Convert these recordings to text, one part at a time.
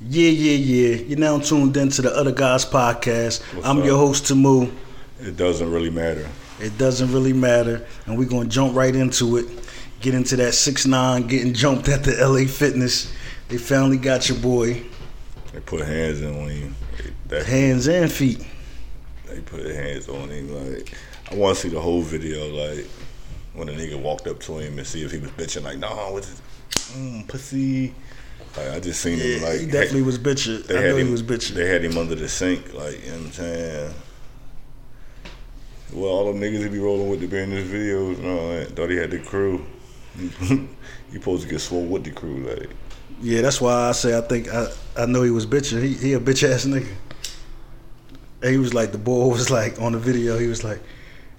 Yeah, yeah, yeah. You're now tuned into the Other Guys podcast. What's I'm up? your host, Tamu. It doesn't really matter. It doesn't really matter. And we're going to jump right into it. Get into that 6 9 getting jumped at the LA Fitness. They finally got your boy. They put hands in on him. They, Hands and feet. they put hands on him. Like I want to see the whole video. Like when the nigga walked up to him and see if he was bitching. Like, nah, what's it? Mm, pussy. Like I just seen him. Like he definitely was bitching. They I had him, he was bitching. They had him under the sink. Like you know what I'm saying. Well, all them niggas he be rolling with to be in his videos and all that. Thought he had the crew. he supposed to get swole with the crew. Like Yeah, that's why I say I think I, I know he was bitching. He he a bitch ass nigga. And he was like the boy was like on the video. He was like,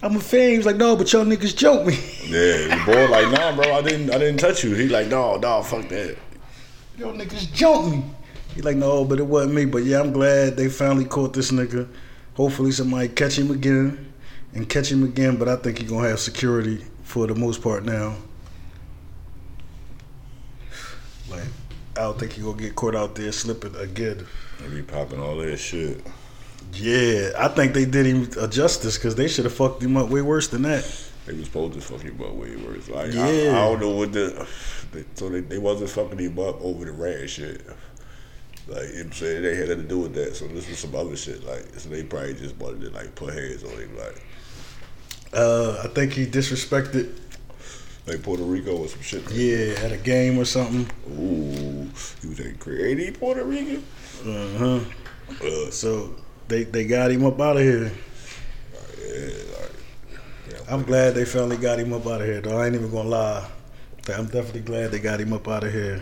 "I'm a fan." He was like, "No, but y'all niggas joke me." yeah, the boy like, nah, bro, I didn't, I didn't touch you. He like, nah, nah, fuck that. Y'all niggas jumped me. He like, "No, but it wasn't me." But yeah, I'm glad they finally caught this nigga. Hopefully somebody catch him again and catch him again. But I think he gonna have security for the most part now. Like, I don't think he gonna get caught out there slipping again. They be popping all that shit. Yeah, I think they did him a justice because they should have fucked him up way worse than that. They was supposed to fuck him up way worse. Like Yeah. I, I don't know what the they, so they, they wasn't fucking him up over the rat shit. Like you know what I'm saying, they had nothing to do with that. So this was some other shit. Like so they probably just wanted to like put hands on him, like Uh, I think he disrespected, like Puerto Rico or some shit. Like yeah, at a game or something. Ooh, he was a creative Puerto Rican. Uh huh. Uh, So they they got him up out of here. yeah, like, yeah, I'm glad they finally got him up out of here, though. I ain't even gonna lie. I'm definitely glad they got him up out of here.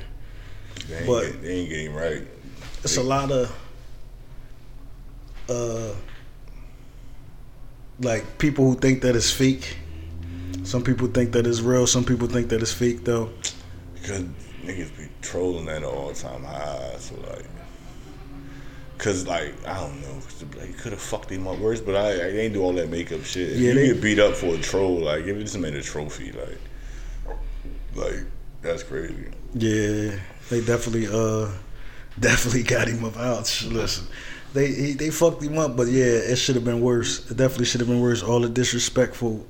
they ain't, but- get, they ain't getting right. It's a lot of uh like people who think that it's fake. Some people think that it's real. Some people think that it's fake, though. Because niggas be trolling at all time high. So, like, because, like, I don't know. 'cause They could have fucked him up worse, but I, I ain't do all that makeup shit. If Yeah, you they- get beat up for a troll, like, give this man a trophy. Like, like that's crazy. Yeah, they definitely uh definitely got him up out. Listen, they he, they fucked him up, but yeah, it should have been worse. It definitely should have been worse. All the disrespectful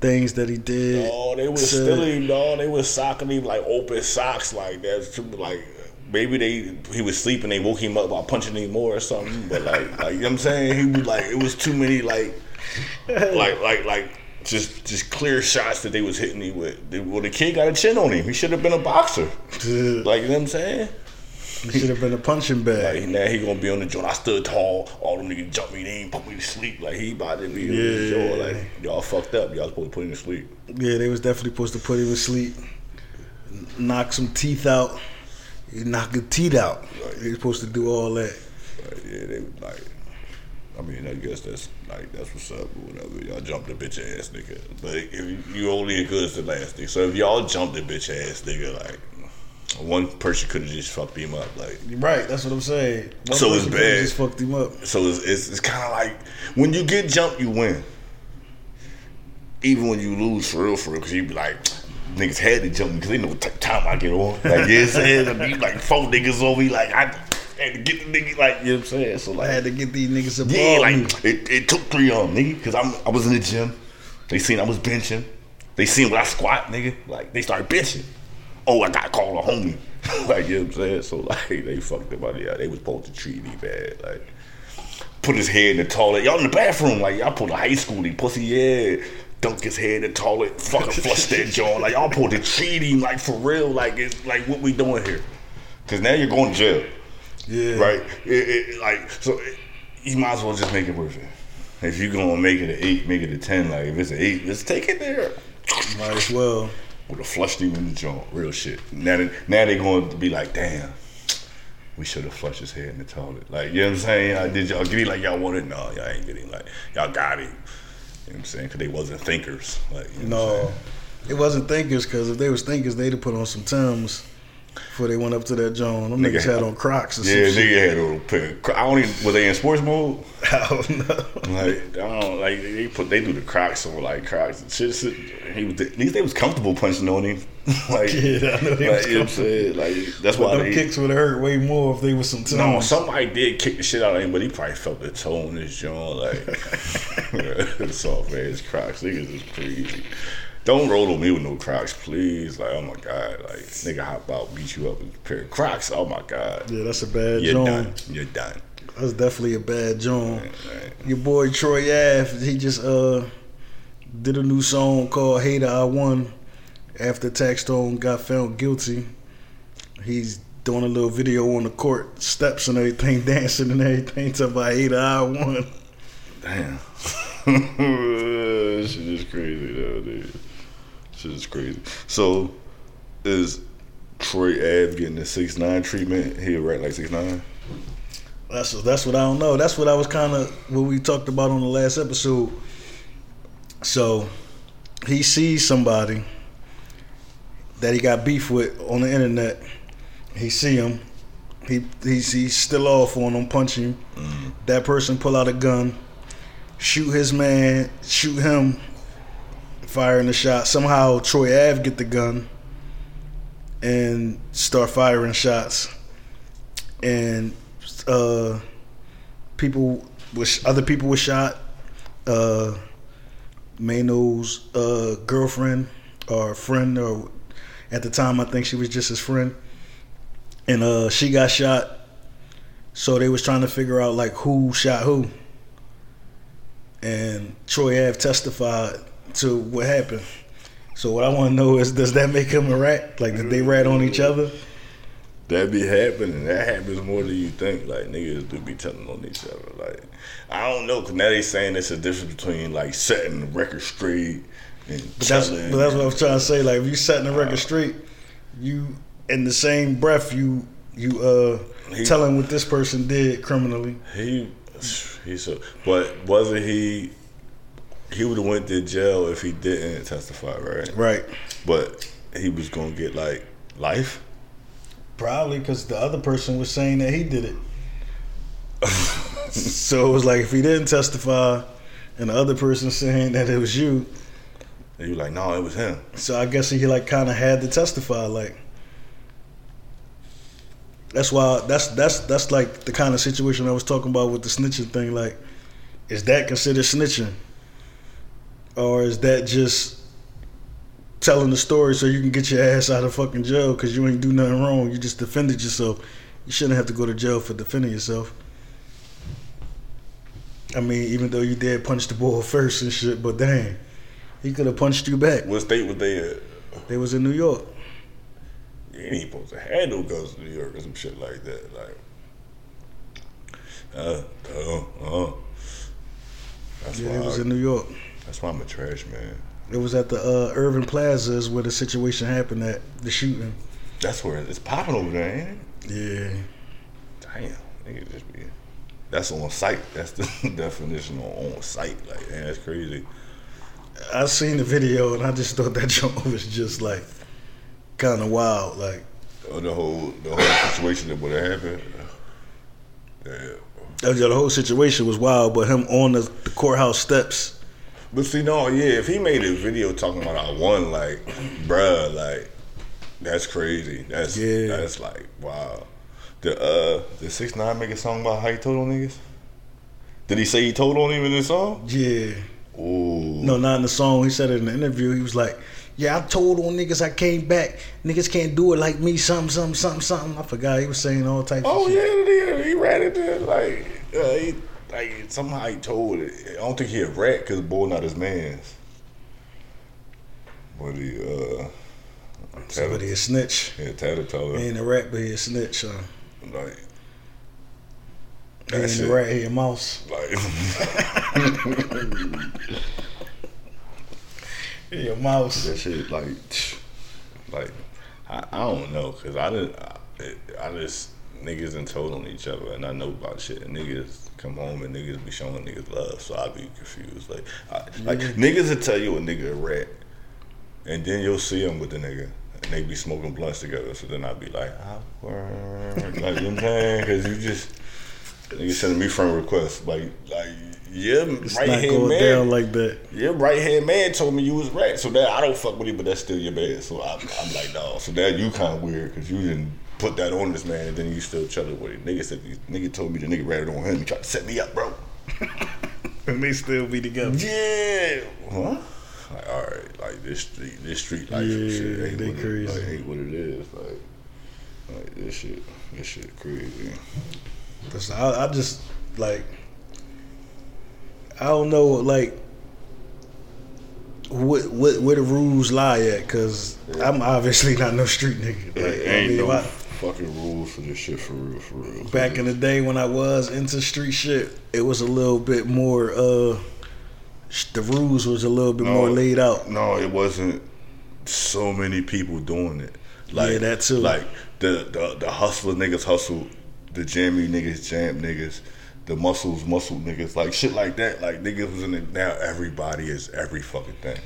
things that he did. Oh, they was said- stealing dog. They was socking him like open socks, like that's like maybe they he was sleeping. They woke him up by punching him more or something. But like, like you know what I'm saying, he was like it was too many like, like like like just just clear shots that they was hitting me with. Well, the kid got a chin on him. He should have been a boxer. Like you know what I'm saying. He should have been a punching bag. Like now he gonna be on the joint. I stood tall. All them niggas jumped me. They ain't put me to sleep. Like he about to be on the Yeah. Like y'all fucked up. Y'all supposed to put him to sleep. Yeah, they was definitely supposed to put him to sleep, knock some teeth out, knock the teeth out. They was supposed to do all that. Like, yeah, they was like. I mean, I guess that's like that's what's up or whatever. Y'all jumped the bitch ass nigga, but if you, you only as good as the last nigga. So if y'all jumped the bitch ass nigga, like one person could have just fucked him up. Like Right, that's what I'm saying. One So it's bad. Just fucked him up. so, it's it's, it's kind of like when you get jumped, you win. Even when you lose for real, for real, because you be like. Niggas had to jump me because they know what time I get on. Like, you know what I'm saying? I mean, like, four niggas on me. Like, I had to get the nigga, like, you know what I'm saying? So, I had to get these niggas above Yeah, like it, it took three of them, nigga, because I'm I was in the gym. They seen I was benching. They seen when I squat, nigga. Like they started benching. Oh, I got to call a homie. like you know what I'm saying. So like they fucked him up. Yeah, they was supposed to treat me bad. Like put his head in the toilet. Y'all in the bathroom. Like y'all pulled a high school. He pussy yeah. Dunk his head in the toilet. Fucking flush that jaw. Like y'all to treat him like for real. Like it's like what we doing here. Cause now you're going to jail yeah, right? It, it, like so, it, you might as well just make it worth it. If you gonna make it an eight, make it a ten. Like if it's an eight, let's take it there. Might as well. Would have flushed him in the joint, real shit. Now, they, now they going to be like, damn, we should have flushed his head in the toilet. Like you know what I'm saying? I did y'all get him like y'all wanted? No, y'all ain't getting like y'all got him. You know what I'm saying? Because they wasn't thinkers. Like you know No, it wasn't thinkers because if they was thinkers, they'd have put on some Timbs. Before they went up to that joint. Them Nigga niggas had on Crocs. Yeah, some shit. nigga had on pair. I don't even. Were they in sports mode? I don't know. Like I don't like they put they do the Crocs on like Crocs and shit. shit. He was at least they was comfortable punching on him. like Yeah, I know they like, was you know what I'm saying? Like that's But why them they. kicks would have hurt way more if they was some no, somebody did kick the shit out of him, but he probably felt the toe in his jaw. Like it's soft ass Crocs, niggas is crazy. Don't roll on me with no Crocs, please. Like, oh my god, like nigga hop out, beat you up with a pair of Crocs. Oh my god, yeah, that's a bad you're joint. done. You're done. That's definitely a bad joint. Right. Your boy Troy Ave, he just uh did a new song called Hater I Won after Taxstone got found guilty. He's doing a little video on the court, steps and everything, dancing and everything, talking about Hater I Won. Damn. shit is crazy though, dude. Shit is crazy. So is Troy Ave getting the six nine treatment? He right like six nine? That's that's what I don't know. That's what I was kind of what we talked about on the last episode. So he sees somebody that he got beef with on the internet. He see him. He he's, he's still off on him, punch him. Mm. That person pull out a gun, shoot his man, shoot him, firing the shot. Somehow Troy Ave get the gun and start firing shots. And uh, people was other people were shot. Uh, Mano's uh, girlfriend or friend, or at the time I think she was just his friend, and uh, she got shot. So they was trying to figure out like who shot who. And Troy Ave testified to what happened. So what I want to know is, does that make him a rat? Like, did they rat on each other? That be happening. That happens more than you think. Like niggas do be telling on each other. Like I don't know, cause now they saying it's a difference between like setting the record straight and But that's, but that's what I was trying to say. Like, if you setting the record straight, you in the same breath you you uh He- telling what this person did criminally. He he said, but wasn't he he would have went to jail if he didn't testify, right? Right. But he was gonna get like life. Probably because the other person was saying that he did it. so it was like if he didn't testify, and the other person saying that it was you, And you like, no, it was him. so I guess he like kind of had to testify. Like that's why that's that's that's like the kind of situation I was talking about with the snitching thing. Like, is that considered snitching, or is that just telling the story so you can get your ass out of fucking jail because you ain't do nothing wrong? You just defended yourself. You shouldn't have to go to jail for defending yourself. I mean, even though you did punch the ball first and shit, but dang, he could have punched you back. What state was they at? They was in New York. You ain't supposed to have no guns in New York or some shit like that. Like, uh, uh, uh. That's Yeah, it was I, in New York. That's why I'm a trash man. It was at the uh, Irving Plaza is where the situation happened at the shooting. That's where it's popping over there, ain't it? Yeah, Damn, nigga, just be. That's on site. That's the definition on on site. Like, man, that's crazy. I seen the video and I just thought that joint was just like kind of wild. Like Oh, the whole the whole situation that would have happened. Yeah. uh, yeah, the whole situation was wild, but him on the, the courthouse steps. But see, no, yeah, if he made a video talking about I won, like, bruh, like, that's crazy. That's Yeah. that's like wow. The uh the six nine make a song about how he told on niggas. Did he say he told on him in the song? Yeah, Ooh. no, not in the song. He said it in the interview. He was like, "Yeah, I told on niggas I came back. Niggas can't do it like me. Something, something, something, something." I forgot. He was saying all types. Oh of shit. yeah, yeah, he ran it there like uh, he like somehow he told it. I don't think he a rat because boy not his man's. But he uh, Somebody a snitch. yeah, Tattletale, He ain't a rat, but he a snitch. Uh, like he ain't shit. a rat. He a mouse. like He a mouse. that shit like like I, I don't know because I didn't I, I just niggas and told on each other and I know about shit and niggas come home and niggas be showing niggas love so I be confused like I, like niggas will tell you a nigga a rat and then you'll see him with the nigga and they be smoking blunts together. So then I'd be like, awkward, like you know what I'm saying? Because you just nigga sending me friend requests like like yeah, right hand going man. down like that. Your right hand man told me you was rat, so that I don't fuck with you, but that's still your man. So I'm, I'm like, no. So that you kind of weird because you didn't put that on this man, and then you still chilling with it. Nigga said, nigga told me the nigga ratted on him. He tried to set me up, bro. And they still be together. Yeah. Huh? Like, all right, like this street, this street life and shit Yeah, ain't they what crazy. It, like, ain't what it is. Like, like this shit, this shit crazy. Cause I, I just like I don't know like what what where the rules lie at because I'm obviously not no street nigga. Like, Like, I ain't mean, no I- fucking rules for this shit for real, for real. back in the day when I was into street shit, it was a little bit more. uh The rules was a little bit No. more laid out. No, it wasn't so many people doing it. Like Yeah, that too. Like the the the hustler niggas hustle, the jammy niggas jam niggas, the muscles muscle niggas, like shit like that. Like niggas was in it. Now everybody is every fucking thing.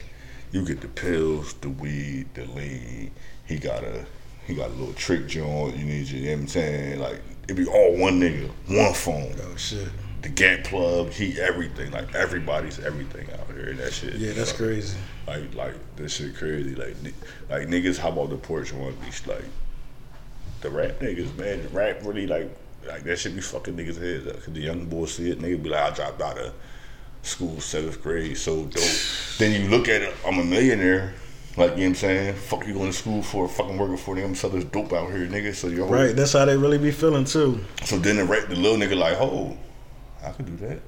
You get the pills, the weed, the lean. He got a he got a little trick joint. You need your, you know what I'm saying? Like it be all one nigga, one phone. Oh shit! The gap plug, he everything. Like everybody's everything out here. And that shit. Yeah, that's crazy. like, like this shit crazy. Like, like niggas, how about the porch one? These like the rap niggas, man. The rap really like, like that should be fucking niggas heads. up. Cause the young boys see it, nigga be like, I dropped out of school seventh grade, so dope. then you look at it, I'm a millionaire. Like, you know what I'm saying? Fuck you going to school for, fucking working for them, sell this dope out here, nigga. So you're Right, that's how they really be feeling too. So then the, ra- the little nigga like, oh, I could do that.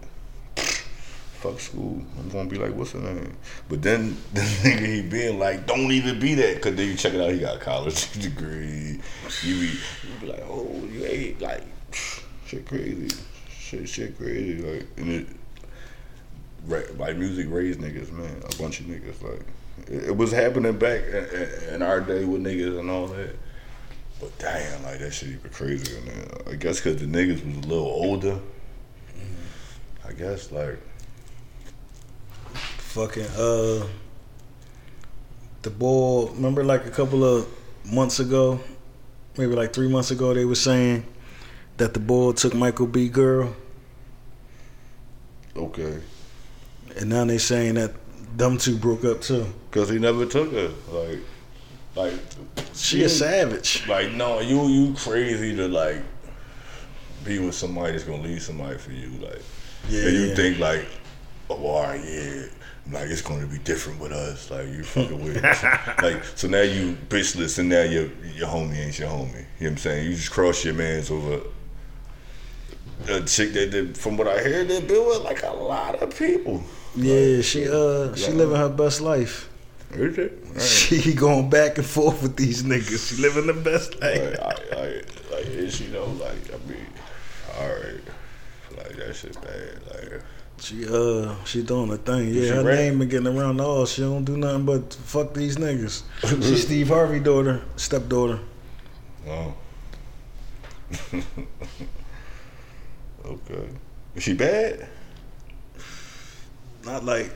Fuck school. I'm gonna be like, what's the name? But then the nigga he being like, don't even be that, cause then you check it out, he got a college degree. You be, you be like, oh, you ain't like, shit crazy, shit, shit crazy, like, and it, ra- like music raised niggas, man, a bunch of niggas, like, it, was happening back in our day with niggas and all that. But damn, like that shit even crazier now. I guess because the niggas was a little older. I guess like fucking uh the ball remember like a couple of months ago maybe like three months ago they were saying that the ball took michael b girl okay, and now they saying that them two broke up too because he never took her. Like, like she you- a savage Like no, you you crazy to like be with somebody that's gonna leave somebody for you. Like, yeah, and you yeah. think like, oh, all right, yeah. Like it's gonna be different with us. Like you fucking with us. like so now you bitchless and now your your homie ain't your homie. You know what I'm saying? You just cross your mans over a chick that did, from what I hear, they been with like a lot of people. yeah she uh she like- living her best life Is it? Right. she going back and forth with these niggas she living the best life Like, I, I, like, is she though? Like, I mean, all right, like that shit bad. Like, She uh she doing her thing. Yeah, she her rap? name been getting around all. She don't do nothing but fuck these niggas. She's Steve Harvey daughter, stepdaughter. oh, okay. Is she bad? Not like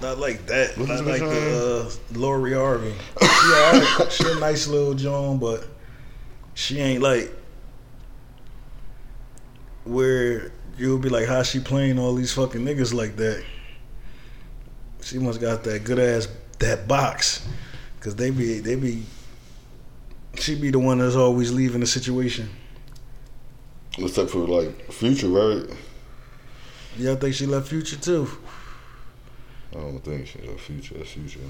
not like that. What's not like the uh Lori Harvey. She alright. she a nice little Joan, but she ain't like where you'll be like, how she playing all these fucking niggas like that? She must got that good ass that box, cause they be they be. She be the one that's always leaving the situation. Except for like future, right? Yeah, I think she left Future too. I don't think she's a future. That's future.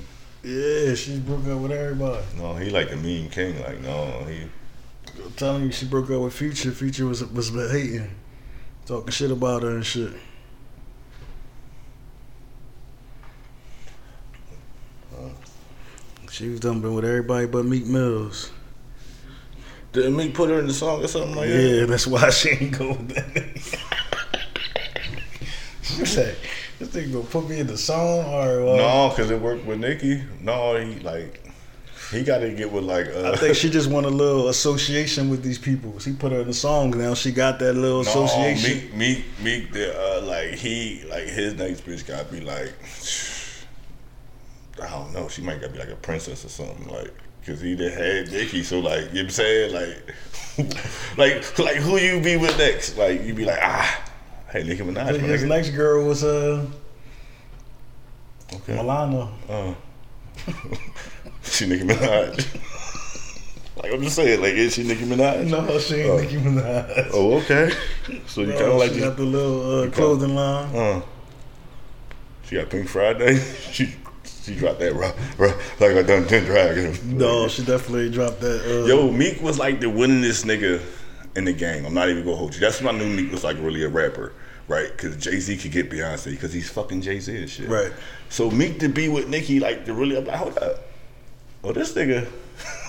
Yeah, she broke up with everybody. No, he like the mean king. Like, no, he. I'm telling you, she broke up with Future. Future was was hating, talking shit about her and shit. Uh, she was done been with everybody but Meek Mills. Did Meek put her in the song or something like that? Yeah, that's why she ain't go with that nigga. she said, "This nigga gonna put me in the song or uh, No, because it worked with Nicki. No, he like he got to get with like. Uh, I think she just want a little association with these people. He put her in the song. Now she got that little No, association. Meek, Meek, Meek, the, uh, like he, like his next bitch got to be like I don't know. She might gotta be like a princess or something, like. Cause he done had Nicki, so like you know what I'm saying, like, like, like who you be with next? Like you be like, ah, hey Nicki Minaj, His nigga. next girl was uh Okay. Milana. Uh, she Nicki Minaj. like I'm just saying, like is she Nicki Minaj? No, she ain't Oh. Nicki Minaj. Oh, okay. So you kind of Oh, like she got the little uh, clothing line. Uh, she got Pink Friday. she she dropped that rock, rock, like I a Dungeon Dragon. No, she definitely dropped that. Uh, Yo, Meek was like the winningest nigga in the game. I'm not even gonna hold you. That's when I knew Meek was like really a rapper, right? Because Jay Z could get Beyonce because he's fucking Jay Z and shit. Right. So Meek to be with Nicki, like to really, I'm like, hold up, oh this nigga,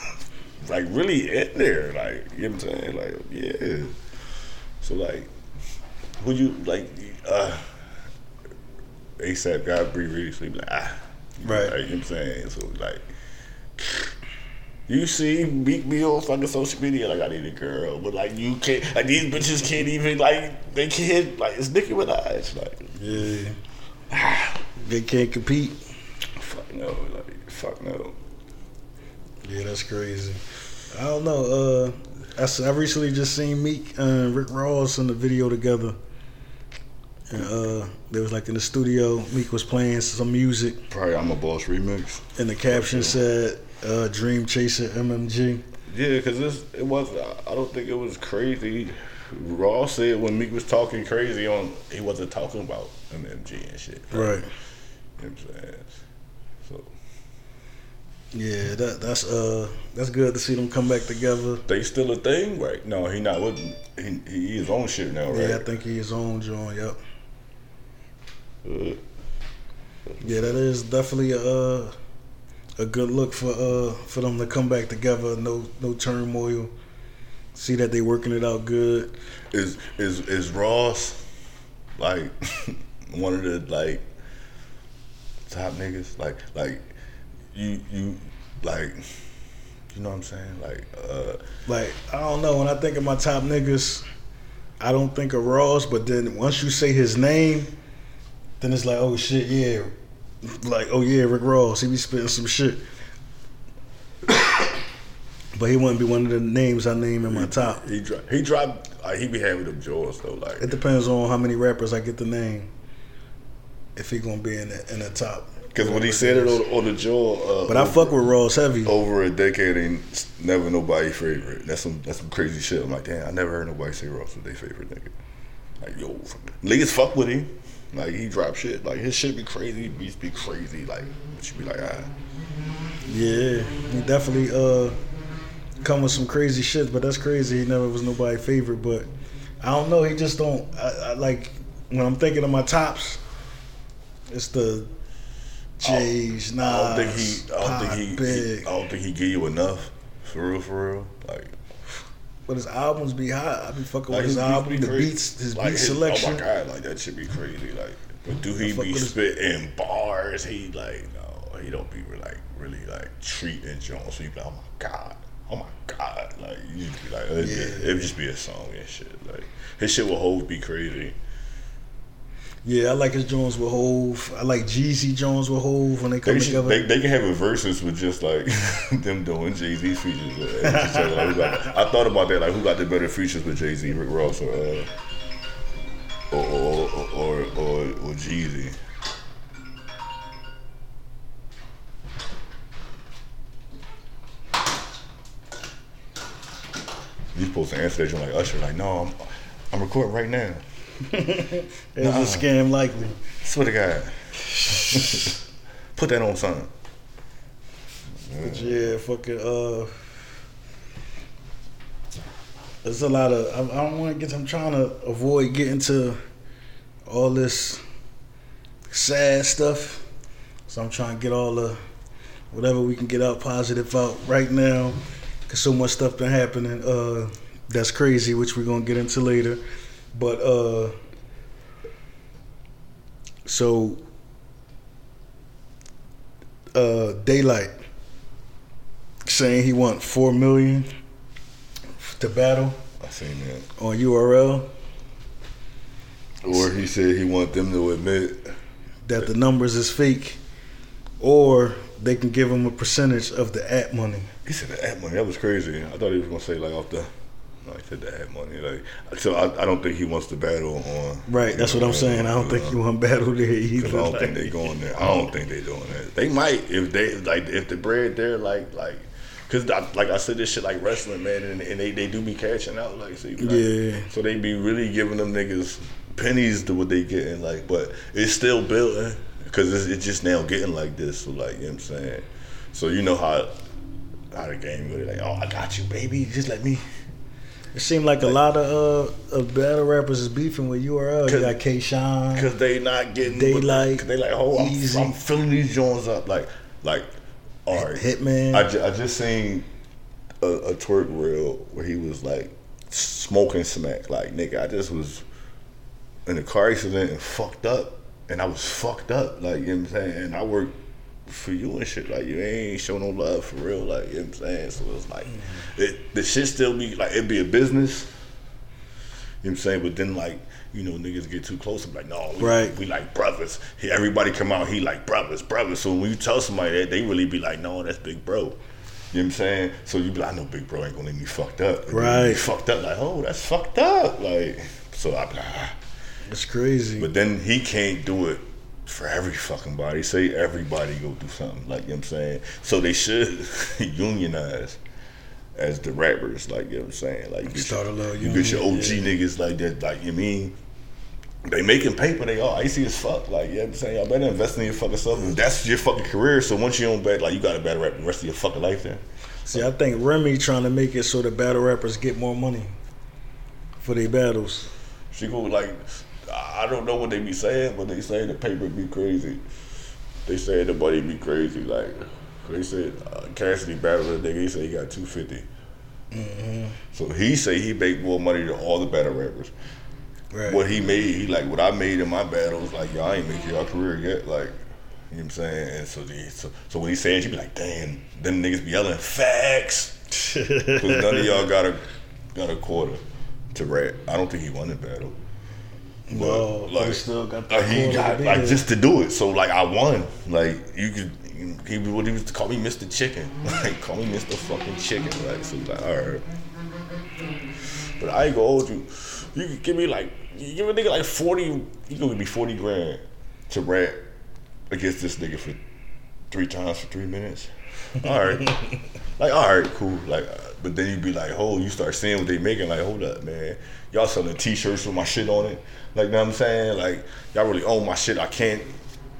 like really in there, like you know what I'm saying, like yeah. So like, who you like? uh ASAP got breathe really sleep like ah, Right. Like, you know what I'm saying? So like. You see, Meek be on fucking social media like I need a girl, but like you can't, like these bitches can't even like they can't like it's Nicki Minaj like Yeah. They can't compete. fuck no like fuck no. Yeah, that's crazy. I don't know. Uh, I, I recently just seen Meek and Rick Ross in the video together. And uh, they was like in the studio. Meek was playing some music, Probably I'm a boss remix. and the caption said uh, "Dream Chaser MMG." Yeah, because this it was. I don't think it was crazy. Ross said when Meek was talking crazy on, he wasn't talking about MMG and shit. Right. You know what I'm saying? So Yeah, that that's uh that's good to see them come back together. they still a thing, right? No, he not with. He he his own shit now, right? Yeah, I think he his own joint. Yep. Uh, Yeah, that is definitely a uh, a good look for uh for them to come back together. No no turmoil. See that they working it out good. is is is Ross like one of the like top niggas? Like like you you like you know what I'm saying? Like uh Like I don't know. When I think of my top niggas, I don't think of Ross. But then once you say his name, then it's like, oh shit, yeah. Like oh yeah, Rick Ross. He be spitting some shit. but he wouldn't be one of the names I name in my top. he dro- he dropped like he be having them jaws though like It depends on how many rappers I get the name. If he gonna be in the, in the top. because when he said it on, on the jaw, uh, But I fuck with Ross heavy. over a decade ain't never nobody favorite. That's some that's some crazy shit. I'm like, damn, I never heard nobody say Ross was their favorite nigga. Like, yo, niggas fuck with him. Like he drop shit. Like his shit be crazy, beats be crazy. Like but you be like, ah, Yeah, he definitely uh come with some crazy shit, but that's crazy. He never was nobody favorite, but I don't know. He just don't. I, I like when I'm thinking of my tops. It's the J's, Nas, I don't think he. I don't Pac, think he, he. I don't think he give you enough. For real, for real. Like, but his albums be hot. I be fucking like with his beats album, be the beats, his Like, beat selection. Oh my god, like that should be crazy. Like, but do he be with his- spitting bars? He like no, he don't be like really like treating Jones. So you be like, oh my god, oh my god, like you just be like, it Yeah. would just be a song and shit. Like his shit will hold be crazy. Yeah, I like his Jones with Hove. I like Jeezy Jones with Hove when they come They, should, together. they, they can have a versus with just like them doing Jay Z's features. other. Like, got- I thought about that. Like, who got the better features with Jay Z, Rick Ross, or uh, or or or, or, or, Jeezy? You supposed to answer that joint like Usher, like, no, I'm, I'm recording right now. It was a scam likely. Swear to God. Put that on son. But yeah, fucking uh there's a lot of I, I don't want to get I'm trying to avoid getting to all this sad stuff. So I'm trying to get all the whatever we can get out positive out right now cuz so much stuff been happening uh that's crazy which we're going to get into later. But uh so uh Daylyt saying he want four million to battle I seen that. on URL. Or he said he want them to admit That the numbers is fake. or they can give him a percentage of the ad money. He said the ad money. That was crazy. I thought he was gonna say like off the. He said the ad money. Like, so I, I don't think he wants to battle on. Right, that's what I'm saying. I don't think he want to battle there either. I don't Like- think they're going there. I don't think they're doing that. They might if they like if the bread there like like. Cause I, like I said, this shit like wrestling, man, and, and they, they do be cashing out, like, so, like Yeah. so they be really giving them niggas pennies to what they getting, like, but it's still building, cause it's, it's just now getting like this, so like, you know what I'm saying, so you know how how the game they like, oh, I got you, baby, just let me, It seemed like a lot of uh, of battle rappers is beefing with URL. You got K Shine. Cause they not getting like they like oh I'm, easy. I'm filling these joints up like like all right Hitman. I, ju- I just seen a, a twerk reel where he was like smoking smack like nigga I just was in a car accident and fucked up and I was fucked up like you know what I'm saying and I work for you and shit like you ain't show no love for real like you know what I'm saying so it's like Mm-hmm. it the shit still be like it be a business you know what I'm saying? But then like, you know, niggas get too close and be like, no, we, Right. we like brothers. He, everybody come out, he like brothers, brothers. So when you tell somebody that, they really be like, no, that's big bro. You know what I'm saying? So you be like, I know big bro ain't gonna leave me fucked up. And Right. fucked up, like, oh, that's fucked up. Like, so I be like, ah. It's crazy. But then he can't do it for every fucking body. Say everybody go do something. Like, you know what I'm saying? So they should unionize as the rappers. Like, you know what I'm saying? Like, you Start your, a little union, you get your OG yeah. niggas like that. Like, you mean? They making paper, they all icy as fuck. Like, you know what I'm saying? Y'all better invest in your fucking self. That's your fucking career. So once you on bet, like, you got to better rap the rest of your fucking life then. See, I think Remy trying to make it so the battle rappers get more money for their battles. She go like, I don't know what they be saying, but they say the paper be crazy. They say the money be crazy. Like they said, uh, Cassidy battled a nigga. He said he got two So he say he make more money than all the battle rappers. Right. What he made, he like what I made in my battles. Like y'all ain't make your career yet. Like you know what I'm saying. And so, the, so, so when he said, you be like, damn, them niggas be yelling facts. Cause none of y'all got a got a quarter to rap. I don't think he won the battle. But, he still got the uh, he got like just to do it. So like I won. Like you could. He would he was call me Mr. Chicken. Like call me Mr. Fucking Chicken. Like so like all right. But I ain't gonna hold you. You could give me like you give a nigga like forty. You gonna give me forty grand to rap against this nigga for three times for three minutes. All right, like all right, cool. Like, but then you'd be like, oh, you start seeing what they making. Like, hold up, man, y'all selling T-shirts with my shit on it. Like, you know what I'm saying? Like, y'all really own my shit. I can't.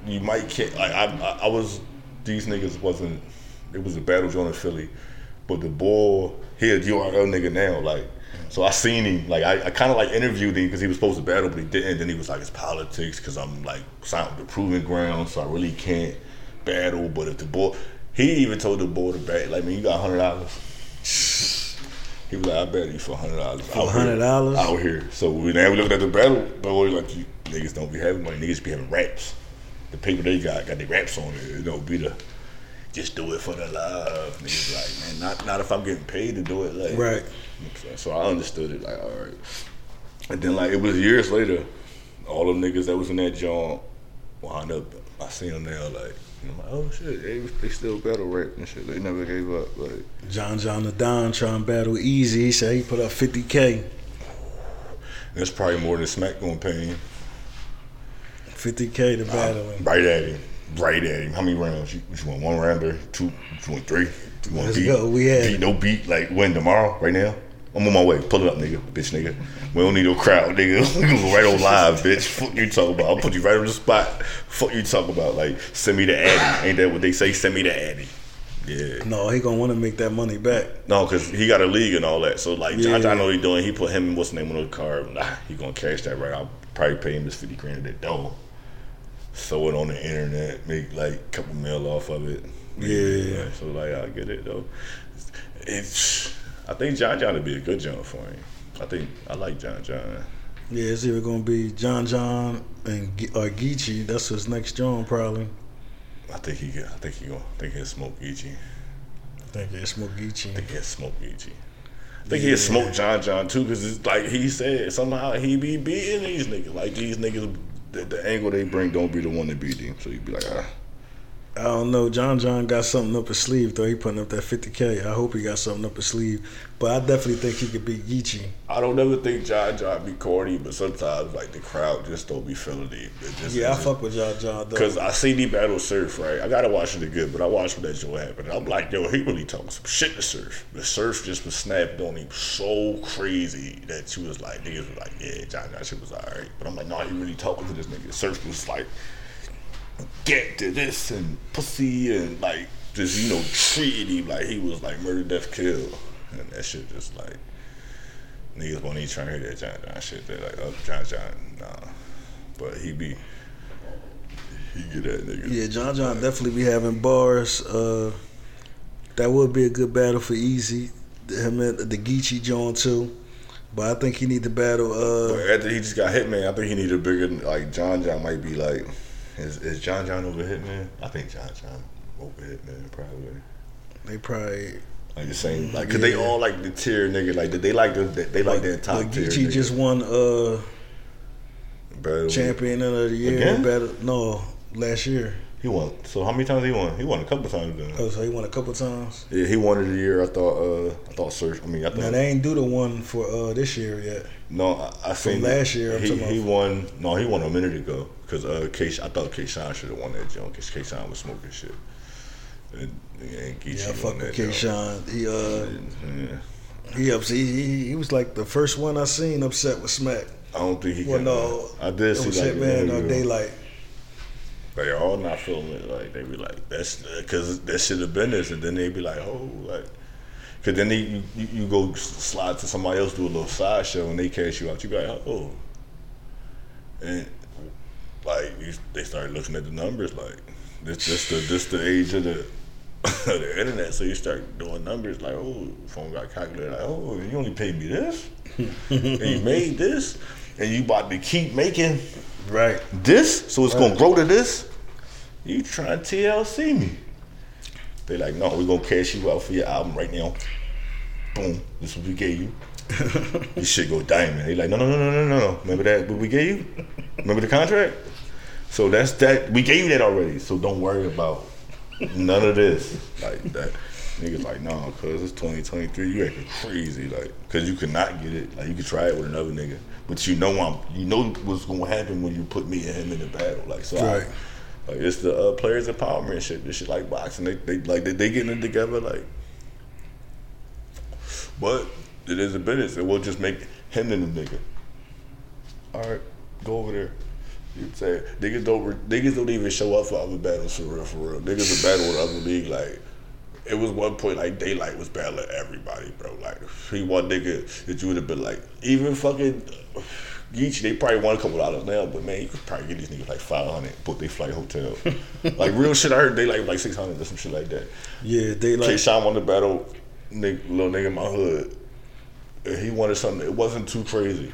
You might can't. Like, I, I, I was. These niggas wasn't. It was a battle joint in Philly, but the boy, he a URL nigga now. Like, so I seen him. Like, I, I kind of like interviewed him because he was supposed to battle, but he didn't. Then he was like, it's politics because I'm like signed with the Proving Ground, so I really can't battle. But if the boy, he even told the boy to bat. Like, man, you got hundred dollars. He was like, I bet you for hundred dollars. For $100? out here. So we now we looking at the battle, but we like you niggas don't be having money. Niggas be having raps. The paper they got got their raps on it. It don't be the just do it for the love. Niggas like, man, not not if I'm getting paid to do it. Like, Right. So I understood it. Like, all right. And then like it was years later, all them niggas that was in that joint wound up. I seen them now. Like, I'm like, oh shit, they, they still battle rap and shit. They never gave up. Like, John John the Don trying to battle Eazy. He said he put up 50K. that's probably more than Smack gonna pay him. 50K to battle him. Right at him. Right at him. How many rounds? You, you want one rounder? Two? You want three? You want Let's beat? go. We had beat, no beat. Like win tomorrow? Right now? I'm on my way. Pull it up, nigga. Bitch, nigga. We don't need no crowd, nigga. We go right on live, bitch. Fuck you talking about. I'll put you right on the spot. Fuck you talking about. Like send me the addy. Ain't that what they say? Send me the addy. Yeah. No, he gonna want to make that money back. No, because he got a league and all that. So like, Yeah. John, I know what he doing. He put him. What's the name on the card? Nah, he gonna cash that right. I'll probably pay him this fifty grand at that door. Throw it on the internet. Make like a couple mil off of it. Yeah. So like, I get it though. It's. I think John John would be a good John for him. I think I like John John. Yeah, it's either gonna be John John and or Geechi. That's his next John probably. I think he. I think he gonna. I think he'll smoke Ichi. I think it's Smoke I think he'll smoke Ichi. I think he'll smoke John John too, because it's like he said somehow he be beating these niggas. Like these niggas, the, the angle they bring don't be the one that beat him. So you be like, ah, I don't know. John John got something up his sleeve though. He putting up that 50k. I hope he got something up his sleeve. But I definitely think he could beat Geechi. I don't ever think John John be corny, but sometimes like the crowd just don't be feeling it. it just, Yeah, I just, fuck with John John though. Cause I seen the battle surf right. I gotta watch it again, but I watched when that show happened. I'm like, yo, he really talking some shit to surf. The surf just was snapped on him so crazy that she was like, niggas was like, yeah, John John shit was alright. But I'm like, nah, he really talking to this nigga. Surf was like, get to this and pussy and like just you know treated him like he was like murder, death, kill, and that shit just like niggas won't even trying to hear that John John shit. They're like, oh, John John, nah. But he be he get that nigga. Yeah, John John definitely be having bars. Uh, that would be a good battle for Eazy. Him and the Geechi John too. But I think he need to battle. Uh, But after he just got Hitman, I think he need a bigger like John John might be like is is John John over Hitman? I think John John over Hitman probably. they probably Like the same, like, cause they all like the tier nigga, like they like the they like that top But tier. Geechi nigga. just won uh, Battle. champion of the year. Battle, no, last year. He won. So how many times he won? He won a couple times then. Oh, so he won a couple times. Yeah, he won it a year. I thought. Uh, I thought Search. I mean, I thought. Now they ain't do the one for uh, this year yet. no, I, I seen last year, I'm He, he won. No, he won a minute ago because uh, K. I thought K. Shine should have won that jump because K. Shine was smoking shit. And, and Geechi Yeah, fuck that with. Kayshawn. He uh Yeah. he upset. He, he, he was like the first one I seen upset with Smack. I don't think he Well, can. no, I did see like Hitman the or They all not feeling it. Like they be like, that's because that should have been this, and then they be like, oh, like, because then they you, you, go slide to somebody else do a little side show and they cash you out. You be like, oh, and like you, they start looking at the numbers. Like this, this the this the age of the. the internet, so you start doing numbers like, oh, phone got calculated, like, oh, you only paid me this, and you made this, and you about to keep making Right. this, so it's gonna grow to this. You trying to TLC me? They like, no, we're gonna cash you out for your album right now. Boom, this is what we gave you. this shit go diamond. They like, no, no, no, no, no, no, no. Remember that? What we gave you? Remember the contract? So that's that. We gave you that already. So don't worry about none of this like that. Niggas like, no, cause it's 2023. You acting crazy, like, cause you could not get it. Like, you could try it with another nigga, but you know I'm, you know what's gonna happen when you put me and him in the battle. Like, so, I- Right. Like, it's the uh, players empowerment shit. This shit like boxing. They, they like they, they getting it together. Like, but it is a business. It will just make him and the nigga. All right, go over there. You say niggas don't niggas don't even show up for other battles for real for real. Niggas battle with other league like. It was one point like Daylyt was battling everybody, bro. Like he one nigga that you would have been like, even fucking Geechi, they probably won a couple dollars now, but man, you could probably get these niggas like five hundred, book they flight hotel. like real shit, I heard they was like six hundred or some shit like that. Yeah, they like Sean won the battle, nigga, little nigga in my hood. And he wanted something. It wasn't too crazy.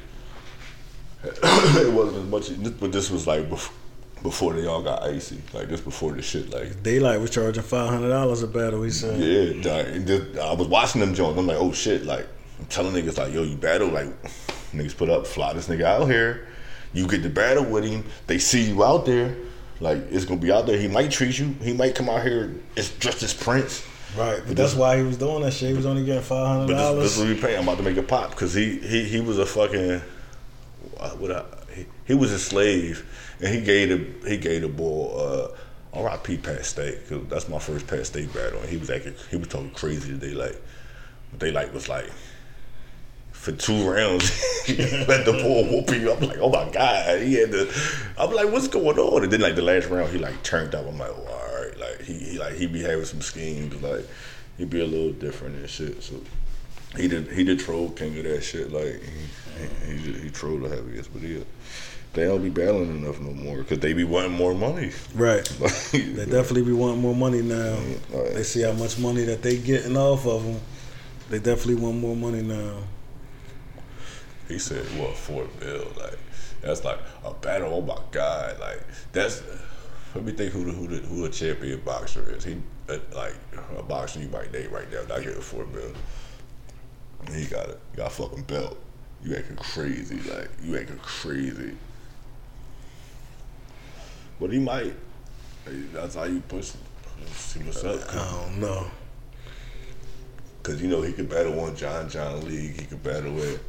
it wasn't as much, but this was like bef- before they all got icy. Like this before the shit. Like Daylyt was charging five hundred dollars a battle. He said. yeah, like, and just- I was watching them joints. I'm like, oh shit. Like I'm telling niggas like, yo, you battle. Like niggas put up, fly this nigga out here. You get the battle with him. They see you out there. Like it's gonna be out there. He might treat you. He might come out here. It's just as Prince. Right, but that's why he was doing that shit. He was only getting five hundred But this, this is what we paying. I'm about to make a pop because he, he he was a fucking uh, what I, he, he was a slave and he gave the he gave the boy uh, R.I.P. Pat Stay because that's my first Pat Stay battle and he was acting he was talking crazy to Daylyt. But Daylight was like for two rounds let the boy whoop you. I'm like oh my god he had to. I'm like what's going on and then like the last round he like turned up. I'm like oh, all right like he, he like he be having some schemes like he be a little different and shit so. He did. He did troll king of that shit. Like he he, he, he trolled the heaviest, but he they don't be battling enough no more because they be wanting more money. Right, Like, they definitely be wanting more money now. They see how much money that they getting off of them. They definitely want more money now. He said, "What Fort Bill? Like that's like a battle. Oh my god! Like that's." Let me think who the who the who a champion boxer is. He uh, like a boxer you might name right now. Not getting Fort Bill. He got a got a fucking belt. You acting crazy. Like you acting crazy. But he might. That's how you push. See what's up. I don't know. Cause you know he could battle one John John League. He could battle with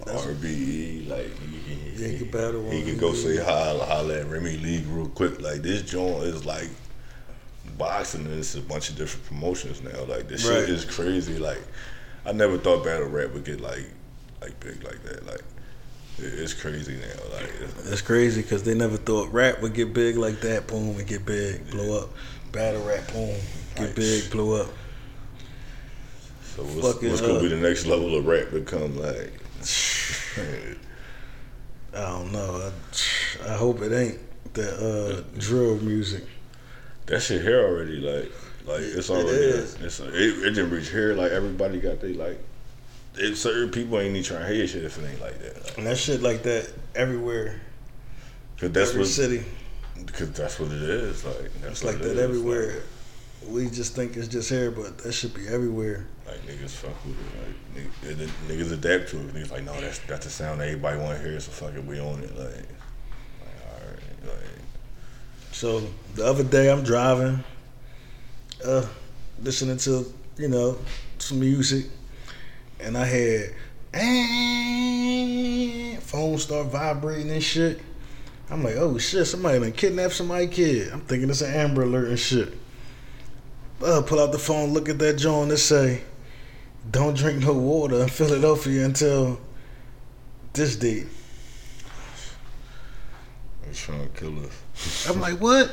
RBE. Like he, Yeah, he could battle He could go say holla, holla at Remy League real quick. Like this joint is like boxing. and It's a bunch of different promotions now. Like this Right. shit is crazy. Like I never thought battle rap would get like like big like that. Like it's crazy now. Like it's- That's crazy because they never thought rap would get big like that. Boom, and get big, blow up. Battle rap, boom, get Right. big, blow up. so what's, Fucking, what's gonna uh, be the next level of rap become like? I don't know. I, I hope it ain't that uh, drill music. That shit here already, like, like it's It already, is. it's it, it didn't reach here. Like everybody got they like, it, certain people ain't even trying to hear shit if it ain't like that. Like, And that shit like that everywhere. Cause that's every what, city. cause that's what it is. Like that's It's like it that is. everywhere. We just think it's just here, but that should be everywhere. Like, niggas fuck with it. Like niggas, and adapt to it. Niggas like, no, that's that's the sound that everybody want to hear. So fuck it, we own it. Like, like all right, like. So the other day I'm driving, uh, listening to you know some music, and I had eh, phone start vibrating and shit. I'm like, oh shit, somebody done kidnapped somebody kid. I'm thinking it's an Amber Alert and shit. Uh, pull out the phone, look at that joint, and say, "Don't drink no water in Philadelphia until this date." They're trying to kill us. I'm like, what?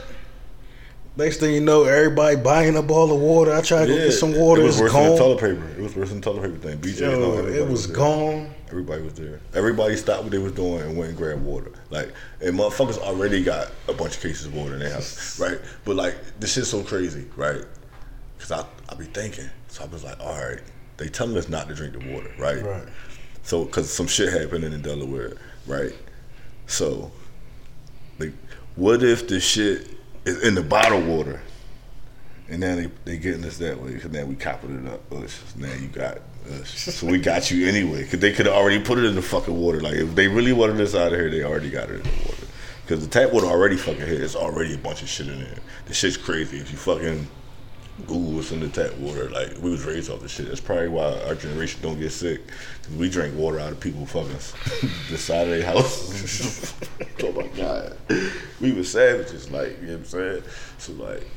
Next thing you know, everybody buying up all the water. I tried to go get some water. It was worse than gone. toilet paper. It was worse than toilet paper thing. BJ, Yo, it was there. gone. Everybody was there. Everybody stopped what they was doing and went and grabbed water. Like, and motherfuckers already got a bunch of cases of water in their house, right? But like, this shit's so crazy, right? Because I I be thinking, so I was like, all right, they telling us not to drink the water, right? Right. So, because some shit happening in Delaware, right? So, like, what if the shit is in the bottled water? And now they they getting us that way because now we copping it up. Us. Now you got us. So we got you anyway because they could have already put it in the fucking water. Like if they really wanted us out of here, they already got it in the water. Because the tap water already fucking here. It's already a bunch of shit in there. The shit's crazy. If you fucking Google what's in the tap water, like we was raised off the shit. That's probably why our generation don't get sick. Cause we drink water out of people fucking the side of their house. oh my god, we were savages. Like you know what I'm saying. So like.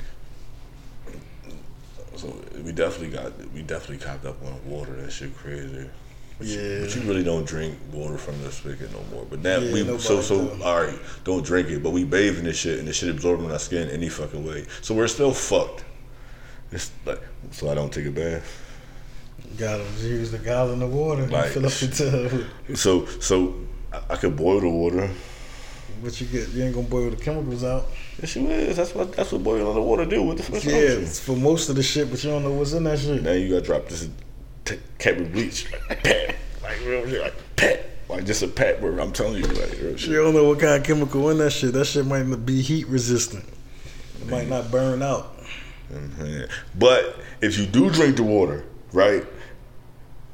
So we definitely got we definitely copped up on water. That shit crazy. But you, Yeah. but you really don't drink water from the spigot no more. But that Yeah, we so so does. all right, don't drink it. But we bathe in this shit and the shit absorbing our skin any fucking way. So we're still fucked. It's like so I don't take a bath. Gotta use the gallon of water and Like- fill up the tub. So so I, I could boil the water. But you get you ain't gonna boil the chemicals out. Yes, you is. That's what that's what boiling the water do. What the? Yeah, it's for most of the shit, but you don't know what's in that shit. Now you gotta drop this t- cap with bleach, like pat, like real shit, like pat, like just a pat word. I'm telling you, like real shit. You don't know what kind of chemical in that shit. That shit might be heat resistant. It might not burn out. Mhm. But if you do drink the water, right?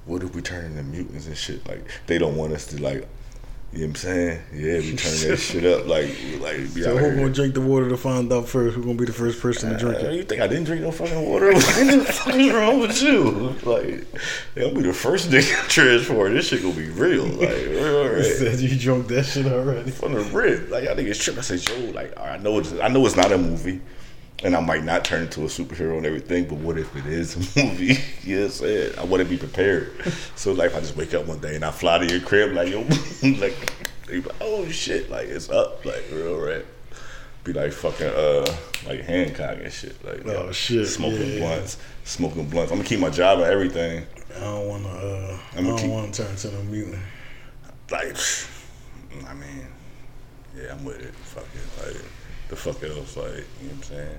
What if we turn into mutants and shit? Like they don't want us to like. You know what I'm saying? Yeah, we turn that shit up like like be So out who gonna drink the water to find out first? Who gonna be the first person to drink Uh, it? you think I didn't drink no fucking water? what the fuck is wrong with you? Like, I'll be the first nigga transport. This shit gonna be real. Like, real, You right. said you drunk that shit already. From the rip. Like, y'all niggas trip. I said, yo, like, I know it's, I know it's not a movie. And I might not turn into a superhero and everything, but what if it is a movie? yes, I'm saying? I want to be prepared. So, like, if I just wake up one day and I fly to your crib, like, yo, like, like, oh shit, like, it's up, like, real rap. Be like fucking, uh, like Hancock and shit. Like, Oh, yo, shit, Smoking yeah. blunts, smoking blunts. I'm gonna keep my job and everything. I don't wanna. Uh, I I'ma don't keep- wanna turn to no mutant. Like, I mean, yeah, I'm with it. Fuck it. Like, the fuck else? Like, you know what I'm saying?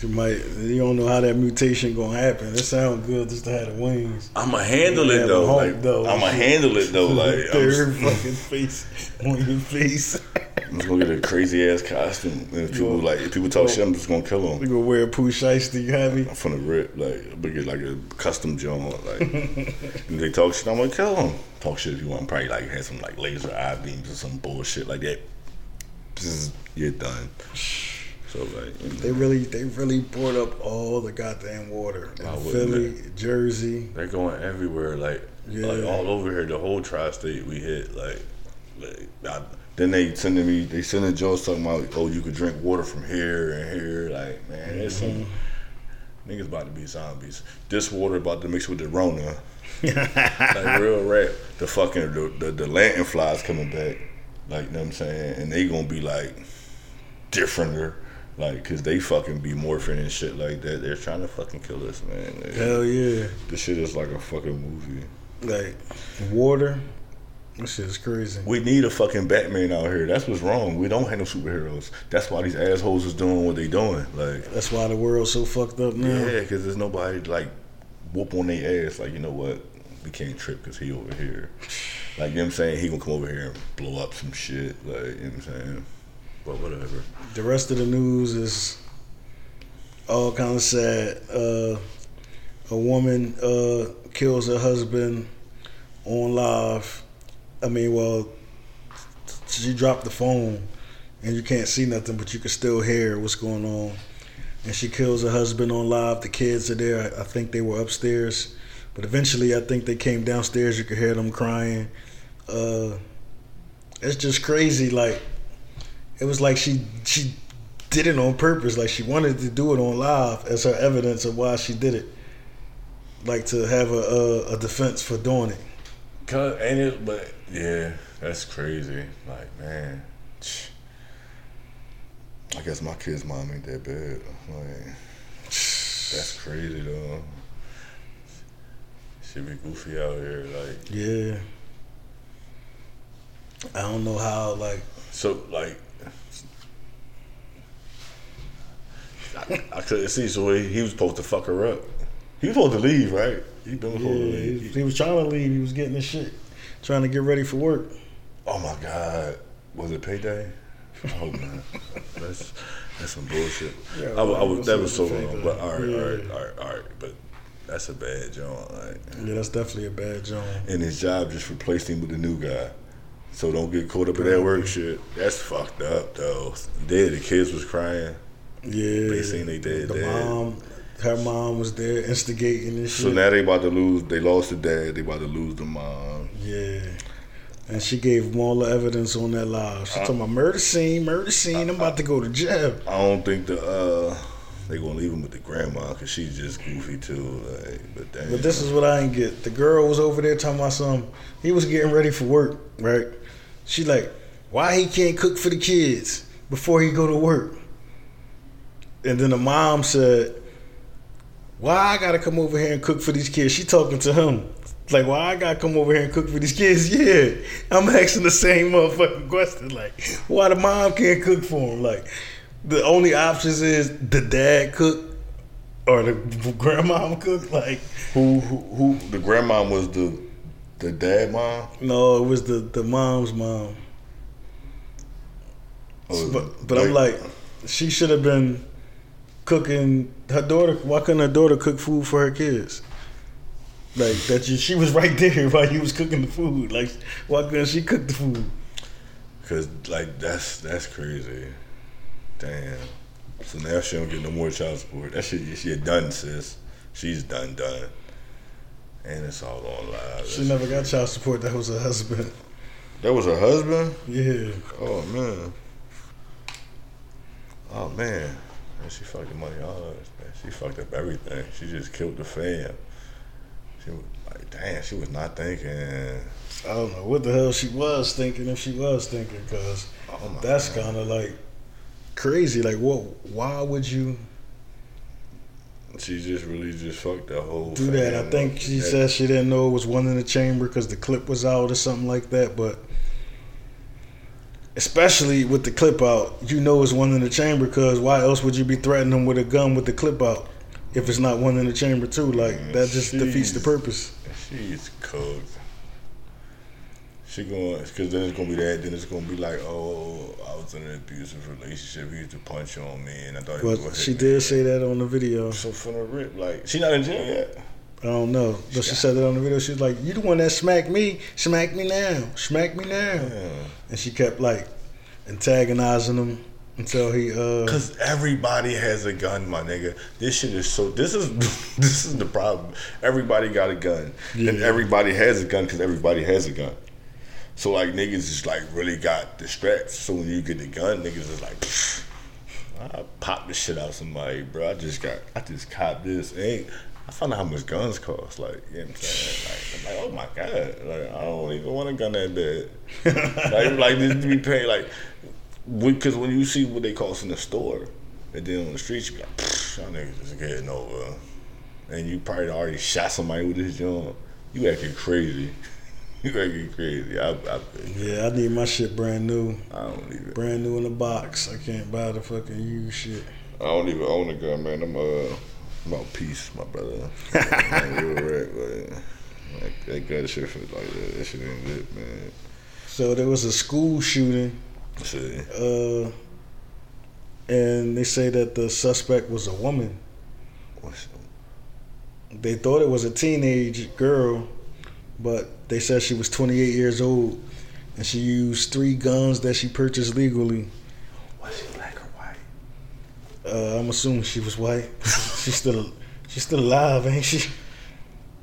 You might. You don't know how that mutation gonna happen. It sounds good just to have the wings. I'ma handle it though. Like, though. I'ma handle it though. Like, I'm third fucking face on your face. I'm just gonna get a crazy ass costume. And if people like, if people talk shit, I'm just gonna kill them. You gonna wear a Pooh Shiesty, you happy? I'm from the rip, like, I'm gonna get like a custom joint. Like, if they talk shit, I'm gonna kill them. Talk shit if you want. Probably like have some like laser eye beams or some bullshit like that. This is you're done. So like, you know, They really, they really poured up all the goddamn water in Philly, Jersey. they're going everywhere. Like, like all over here, the whole tri-state we hit. Like, like I, then they sending me, they sending Joe talking about, oh, you could drink water from here and here. Like, man, it's some Mm-hmm. niggas about to be zombies. This water about to mix with the Rona. like real rap. The fucking the, the the lantern flies coming back. Like, you know what I'm saying? And they gonna be like differenter. Like, cause they fucking be morphing and shit like that. They're trying to fucking kill us, man. Like, Hell yeah! This shit is like a fucking movie. Like water, This shit is crazy. We need a fucking Batman out here. That's what's wrong. We don't have no superheroes. That's why these assholes is doing what they doing. Like, That's why the world's so fucked up now. yeah, because there's nobody like whoop on their ass. Like, you know what? We can't trip because he over here. Like, you know what I'm saying? He gonna come over here and blow up some shit. Like, you know what I'm saying? But whatever. The rest of the news is all kind of sad. Uh, a woman uh, kills her husband on live. I mean, well, she dropped the phone, and you can't see nothing, but you can still hear what's going on. And she kills her husband on live. The kids are there. I think they were upstairs, but eventually, I think they came downstairs. You could hear them crying. Uh, it's just crazy. Like it was like she she did it on purpose. Like she wanted to do it on live as her evidence of why she did it. Like to have a a, a defense for doing it. Cause ain't it? But yeah, that's crazy. Like man, I guess my kid's mom ain't that bad. Like that's crazy though. She be goofy out here. Like Yeah. I don't know how like so, like I, I couldn't see. So he, he was supposed to fuck her up. He was supposed to leave, right? He been yeah, supposed to he, leave. he was trying to leave. He was getting his shit, trying to get ready for work. Oh my God, was it payday? I hope not. That's that's some bullshit. Yeah, I, I was, that was so was wrong. But all right, all right, Yeah. all right, all right. But that's a bad joint. Like, Yeah, that's definitely a bad job. and his job just replaced him with a new guy. So don't get caught up in that work shit. That's fucked up though. There, the kids was crying. Yeah, They seen they dead, The mom, her mom was there instigating this So shit. now they about to lose. They lost the dad. They about to lose the mom. Yeah. And she gave them all the evidence on that live. She talking about murder scene, murder scene. I'm about to go to jail. I don't think the uh they gonna leave him with the grandma because she's just goofy too. Like, but damn. But this is what I ain't get. The girl was over there talking about something. He was getting ready for work, right? She like, why he can't cook for the kids before he go to work? And then the mom said, why I gotta come over here and cook for these kids? She talking to him. Like, why I gotta come over here and cook for these kids? Yeah, I'm asking the same motherfucking question. Like, why the mom can't cook for him? Like, the only options is the dad cook or the grandma cook. Like, who who who the grandma was the the dad mom. no, it was the the mom's mom. Or- But but I'm like, she should have been cooking her daughter. Why couldn't her daughter cook food for her kids? Like that, you, she was right there while you was cooking the food. Like, why couldn't she cook the food? Cause like that's that's crazy. Damn. So now she don't get no more child support. That shit she done, sis. She's done, done. And it's all on live. She never got child support. That was her husband. That was her husband. Yeah, Oh man. Oh man. Man, she fucked the money all of us, man. She fucked up everything. She just killed the fam. She was like, damn, she was not thinking. I don't know what the hell she was thinking if she was thinking, cause Oh that's kind of like crazy. Like, what? Why would you? She just really just fucked the whole. do that. I think she That- said she didn't know it was one in the chamber because the clip was out or something like that. But especially with the clip out, you know it's one in the chamber because why else would you be threatening them with a gun with the clip out if it's not one in the chamber too? Like that just defeats the purpose. She's cooked. She going because then it's gonna be that. Then it's gonna be like, oh, I was in an abusive relationship. He used to punch on me, and I thought he was But she did say that on the video. So from the rip, like she not in jail yet. I don't know, but she said it on the video. She was like, "You the one that smacked me. Smack me now. Smack me now." Yeah. And she kept like antagonizing him. until he uh Cause everybody has a gun, my nigga. This shit is so. This is this is the problem. Everybody got a gun, and Yeah. everybody has a gun because everybody has a gun. So like niggas just like really got the straps. So when you get the gun, niggas is like, "Pfft, I pop the shit out of somebody, bro. I just got, I just copped this. It ain't. I found out how much guns cost. Like, you know what I'm saying? Like, I'm like, oh my god, like I don't even want a gun that bad. like, like this to be paid like, because when you see what they cost in the store, and then on the streets, you be like, "Pfft, y'all niggas just getting over. And you probably already shot somebody with this joint. You acting crazy. You acting crazy. I, I, yeah, I need my shit brand new, I don't even. brand new in the box. I can't buy the fucking used shit. I don't even own a gun, man. I'm uh, about peace, my brother. I'm real rap, but like, that gun shit for like that. That shit ain't lit, man. So there was a school shooting, See, uh, and they say that the suspect was a woman. what's They thought it was a teenage girl, but they said she was 28 years old, and she used three guns that she purchased legally. was she black or white? Uh, I'm assuming she was white. she's still she's still alive, ain't she?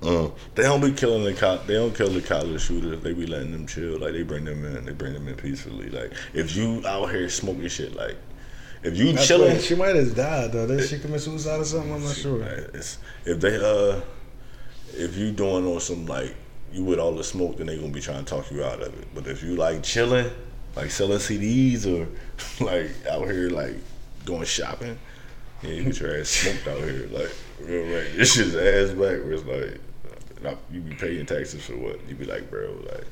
Uh, they don't be killing the cop. They don't kill the college shooters. They be letting them chill. Like they bring them in. They bring them in peacefully. Like if you out here smoking shit, like if you That's chilling, She might have died though. Did she commit suicide or something? I'm not sure. Like, it's, if they uh, if you doing on some like you with all the smoke, then they gonna be trying to talk you out of it. But if you like chilling, like selling CDs or like out here like going shopping, yeah, you get your ass smoked out here. Like real right, this shit's ass back. Where it's like you be paying taxes for what? You be like, bro, like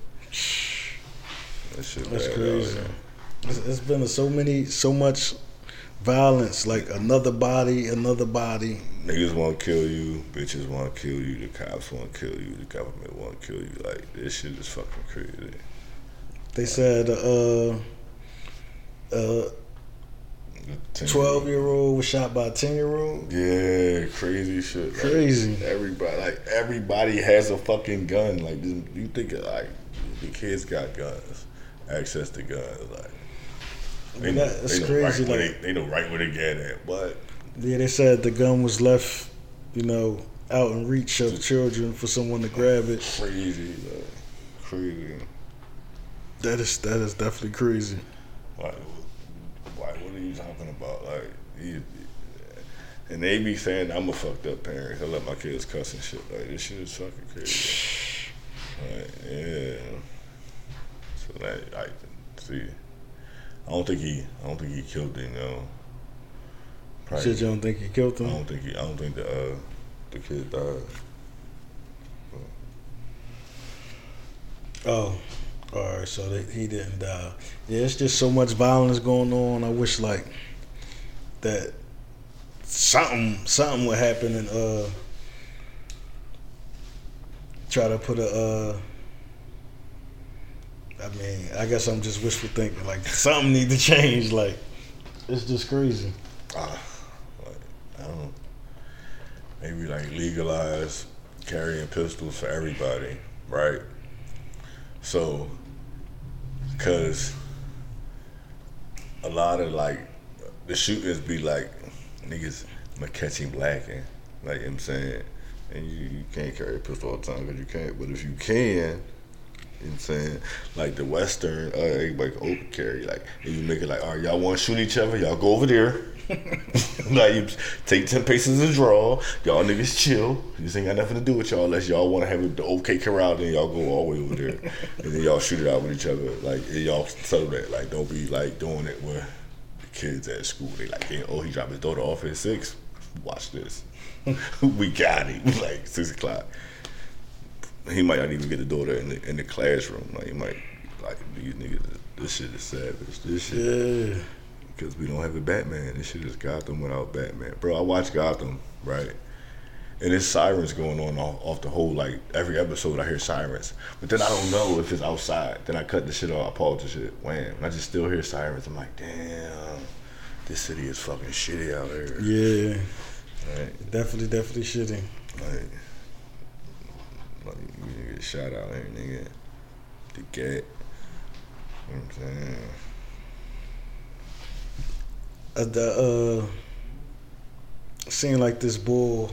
that shit. That's crazy. It's, it's been so many, so much violence. Like another body, another body. Niggas want to kill you, bitches want to kill you, the cops want to kill you, the government want to kill you. Like this shit is fucking crazy. They said uh, uh, twelve year old was shot by a ten year old. Yeah, crazy shit. Like, Crazy. Everybody, like everybody has a fucking gun. Like you think like the kids got guns, access to guns. Like they know, That- That's they crazy. Right Like, they, they know right where to get at. But yeah, they said the gun was left, you know, out in reach of children for someone to grab it. crazy, like, crazy. That is that is definitely crazy. Like what are you talking about? Like, you, and they be saying I'm a fucked up parent. I let my kids cuss and shit. Like this shit is fucking crazy. Like, yeah. So that like, see, I don't think he, I don't think he killed him. No. Probably, Shit, you don't think he killed I him? don't think he, I don't think the uh, the kid died. Oh, all right. So they, he didn't die. Yeah, it's just so much violence going on. I wish like that something something would happen and uh try to put a. uh I mean, I guess I'm just wishful thinking. Like something need to change. Like it's just crazy. Ah, like, I don't. Maybe like legalize carrying pistols for everybody, right? So, cause a lot of like the shooters be like niggas McCatchy blacking, like you know what I'm saying, and you, you can't carry a pistol all the time because you can't. But if you can, you know what I'm saying? Like the Western, uh, everybody can open carry. Like, and you make it like, all right, y'all want to shoot each other? Y'all go over there. like, you take 10 paces and draw. Y'all niggas chill. This ain't got nothing to do with y'all unless y'all want to have the okay corral. Then y'all go all the way over there. and then y'all shoot it out with each other. Like, and y'all settle that. Like, don't be like doing it the kids at school. They like, oh, he dropped his daughter off at 6. Watch this. we got him. Like, 6 o'clock he might not even get the daughter in the in the classroom. Like he might like these niggas. This shit is savage. This shit Yeah. because we don't have a Batman. This shit is Gotham without Batman, bro. I watch Gotham right, and there's sirens going on off, off the whole like every episode. I hear sirens, but then I don't know if it's outside. Then I cut the shit off. I pause the shit. Wham! I just still hear sirens. I'm like, damn, this city is fucking shitty out here. Yeah. Right? Definitely, definitely shitty. Like, like you nigga get shot out here, nigga. The gat. You know what I'm saying? uh, the uh, seeing like this bull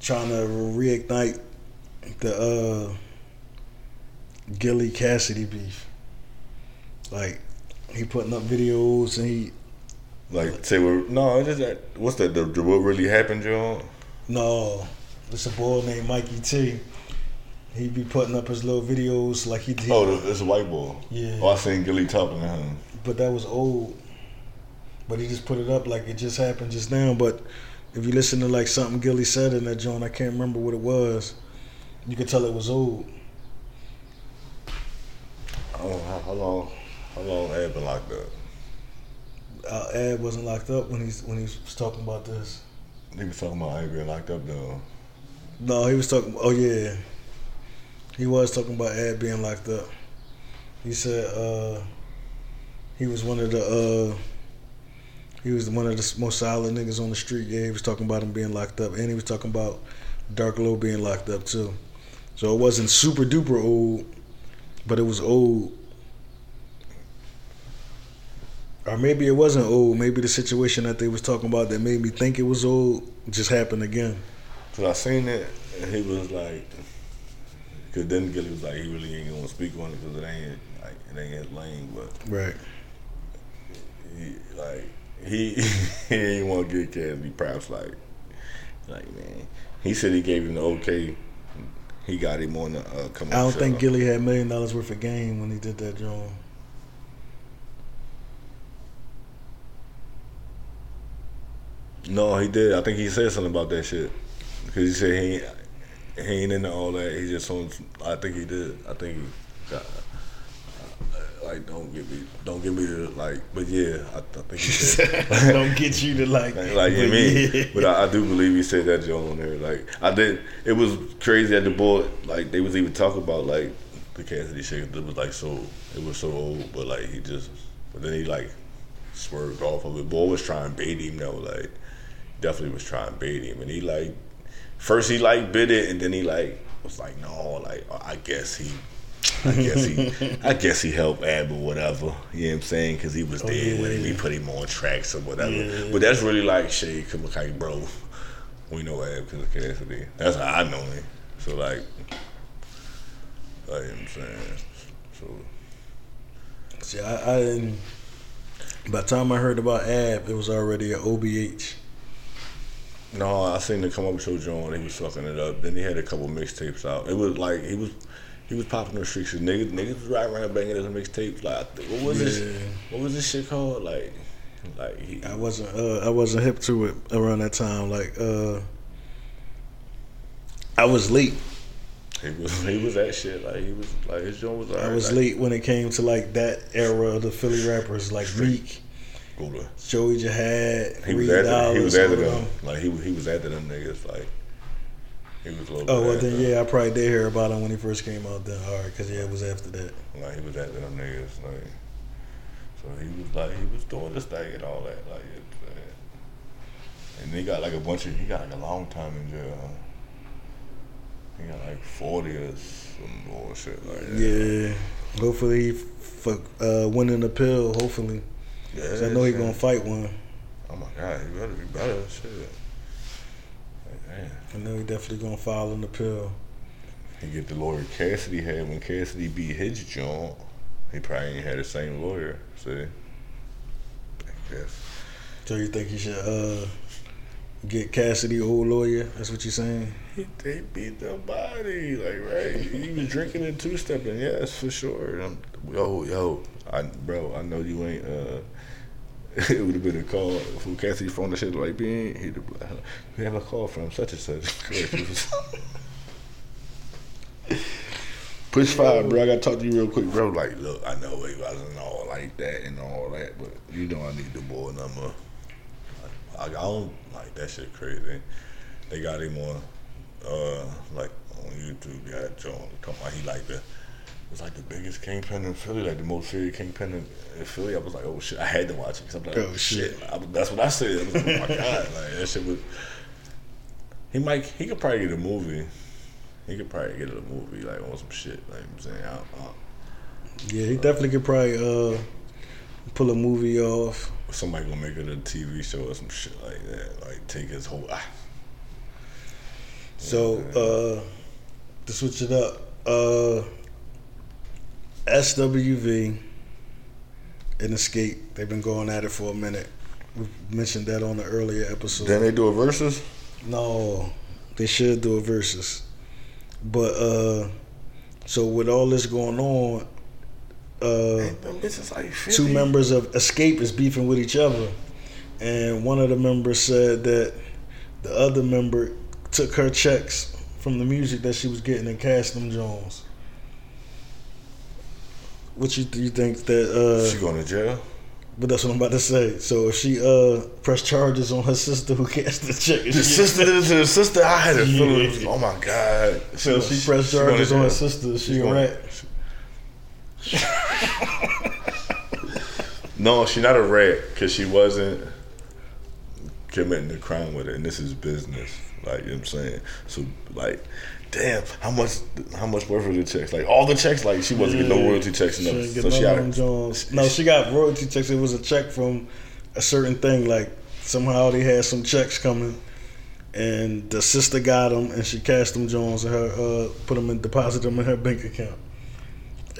trying to reignite the uh, Gillie Cassidy beef. Like he putting up videos and he Like say what? No, it is that. What's that? The, the what really happened, John? no, it's a boy named Mikey T. He be putting up his little videos like he did. Oh, it's a white boy. Yeah. Oh, I seen Gillie talking to him. but that was old. But he just put it up like it just happened just now. But if you listen to like something Gillie said in that joint, I can't remember what it was. You could tell it was old. Oh, how, how long? How long Ab been locked up? Uh, Ad wasn't locked up when he's when he was talking about this. He was talking about Ab being locked up though. No, he was talking. Oh yeah, he was talking about Ad being locked up. He said uh, he was one of the uh, he was one of the most solid niggas on the street. Yeah, he was talking about him being locked up, and he was talking about Dark Lo being locked up too. So it wasn't super duper old, but it was old. Or maybe it wasn't old. Maybe the situation that they was talking about that made me think it was old just happened again. Cause I seen it, and he was like, cause then Gillie was like, he really ain't gonna speak on it because it ain't like it ain't his lane, but Right. he like he he ain't want to get Cassidy props like like man. He said he gave him the okay. He got him on the uh, come. I don't think Gillie had million dollars worth of game when he did that joint. No, he did. I think he said something about that shit because he said he ain't, he ain't into all that. He just on. I think he did. I think he got. Like don't get me, don't get me to like, but yeah, I, I think he said. don't get you to like, Like, like you mean, yeah. but I, I do believe he said that joke on there. Like I did, it was crazy at the board. Like they was even talking about like the Cassidy shit. It was like so, it was so old, but like he just, but then he like swerved off of it. Boy was trying to bait him though. Like definitely was trying to bait him, and he like first he like bit it, and then he like was like no, like I guess he. I guess he, I guess he helped Ab or whatever. You know what I'm saying? Because he was Oh, there when yeah. he put him on tracks or whatever. Yeah. But that's really like shade, cause like, bro, we know Ab because of Cassidy. That's how I know him. So like, like you know what I'm saying. So See, I, I didn't. By the time I heard about Ab, it was already an OBH. no, I seen him come up with your John. He was fucking it up. Then he had a couple mixtapes out. It was like he was. He was popping the streets. Niggas, niggas was riding around banging his mixtapes. Like, what was Yeah. this? What was this shit called? Like, like he, I wasn't. Uh, I wasn't hip to it around that time. Like, uh, I was late. he was he was that shit. Like he was like his joint was. I was like, late when it came to like that era of the Philly rappers, like Meek, Joey Jihad, He was Reed after he was Dollaz, after them. them. Like he he was after them niggas. Like he was a little. Oh well, then yeah, I probably did hear about him when he first came out. Then all right, because yeah, it was after that. Like he was after them niggas. Like so he was like he was doing this thing and all that. Like it, uh, and he got like a bunch of he got like a long time in jail. huh? He got like forty or some bullshit like that. Yeah, hopefully he fuck uh, winning the pill. Hopefully, yeah. I know he gonna fight one. Oh my god, he better be better. Shit. I know he definitely gonna file the pill. He get the lawyer Cassidy had when Cassidy beat his joint. He probably ain't had the same lawyer. See, I guess. So you think he should uh, get Cassidy old lawyer? That's what you're saying? He, they beat the body, like right. He was drinking and two stepping, yes, for sure. Um, yo, yo, I, bro, I know you ain't. uh It would have been a call from Cassidy phone. The shit like being, he'd have we have a call from such and such. Push five, bro. I gotta talk to you real quick, bro. Like, look, I know he wasn't all like that and all that, but you know I need the boy number. I, I don't like that shit crazy. They got him on, uh, like on YouTube. They got John talking about he like the. Was like the biggest kingpin in Philly, like the most serious kingpin in, in Philly. I was like, oh shit, I had to watch it because I'm like, Oh, shit. I, that's what I said. I was like, oh my god, like that shit was. He might, he could probably get a movie. He could probably get a movie like on some shit. Like I'm saying, I, I, Yeah, he definitely could probably uh, pull a movie off. somebody gonna make it a TV show or some shit like that. Like take his whole. Ah. So, uh, to switch it up, uh, SWV and Xscape, they've been going at it for a minute. We mentioned that on the earlier episode. Then they do a versus. No, they should do a versus. But uh so with all this going on, uh Them bitches like 50. two members of Xscape is beefing with each other. And one of the members said that the other member took her checks from the music that she was getting and cashed them Jones. What you do you think that She uh going to jail? but that's what I'm about to say. So if she uh pressed charges on her sister who cashed the check The sister to the sister, I had a Yeah. feeling. Oh my god! So she pressed going to charges on her sister. She She's a going- rat. No, she not a rat because she wasn't committing a crime with it, and this is business. Like you know what I'm saying. So like, damn, how much how much worth were the checks? Like all the checks, like she wasn't getting no royalty checks. She and didn't nothing. get So she Jones. No, she got royalty checks. It was a check from a certain thing. Like somehow they had some checks coming, and the sister got them, and she cashed them Jones and her uh, put them and deposit them in her bank account.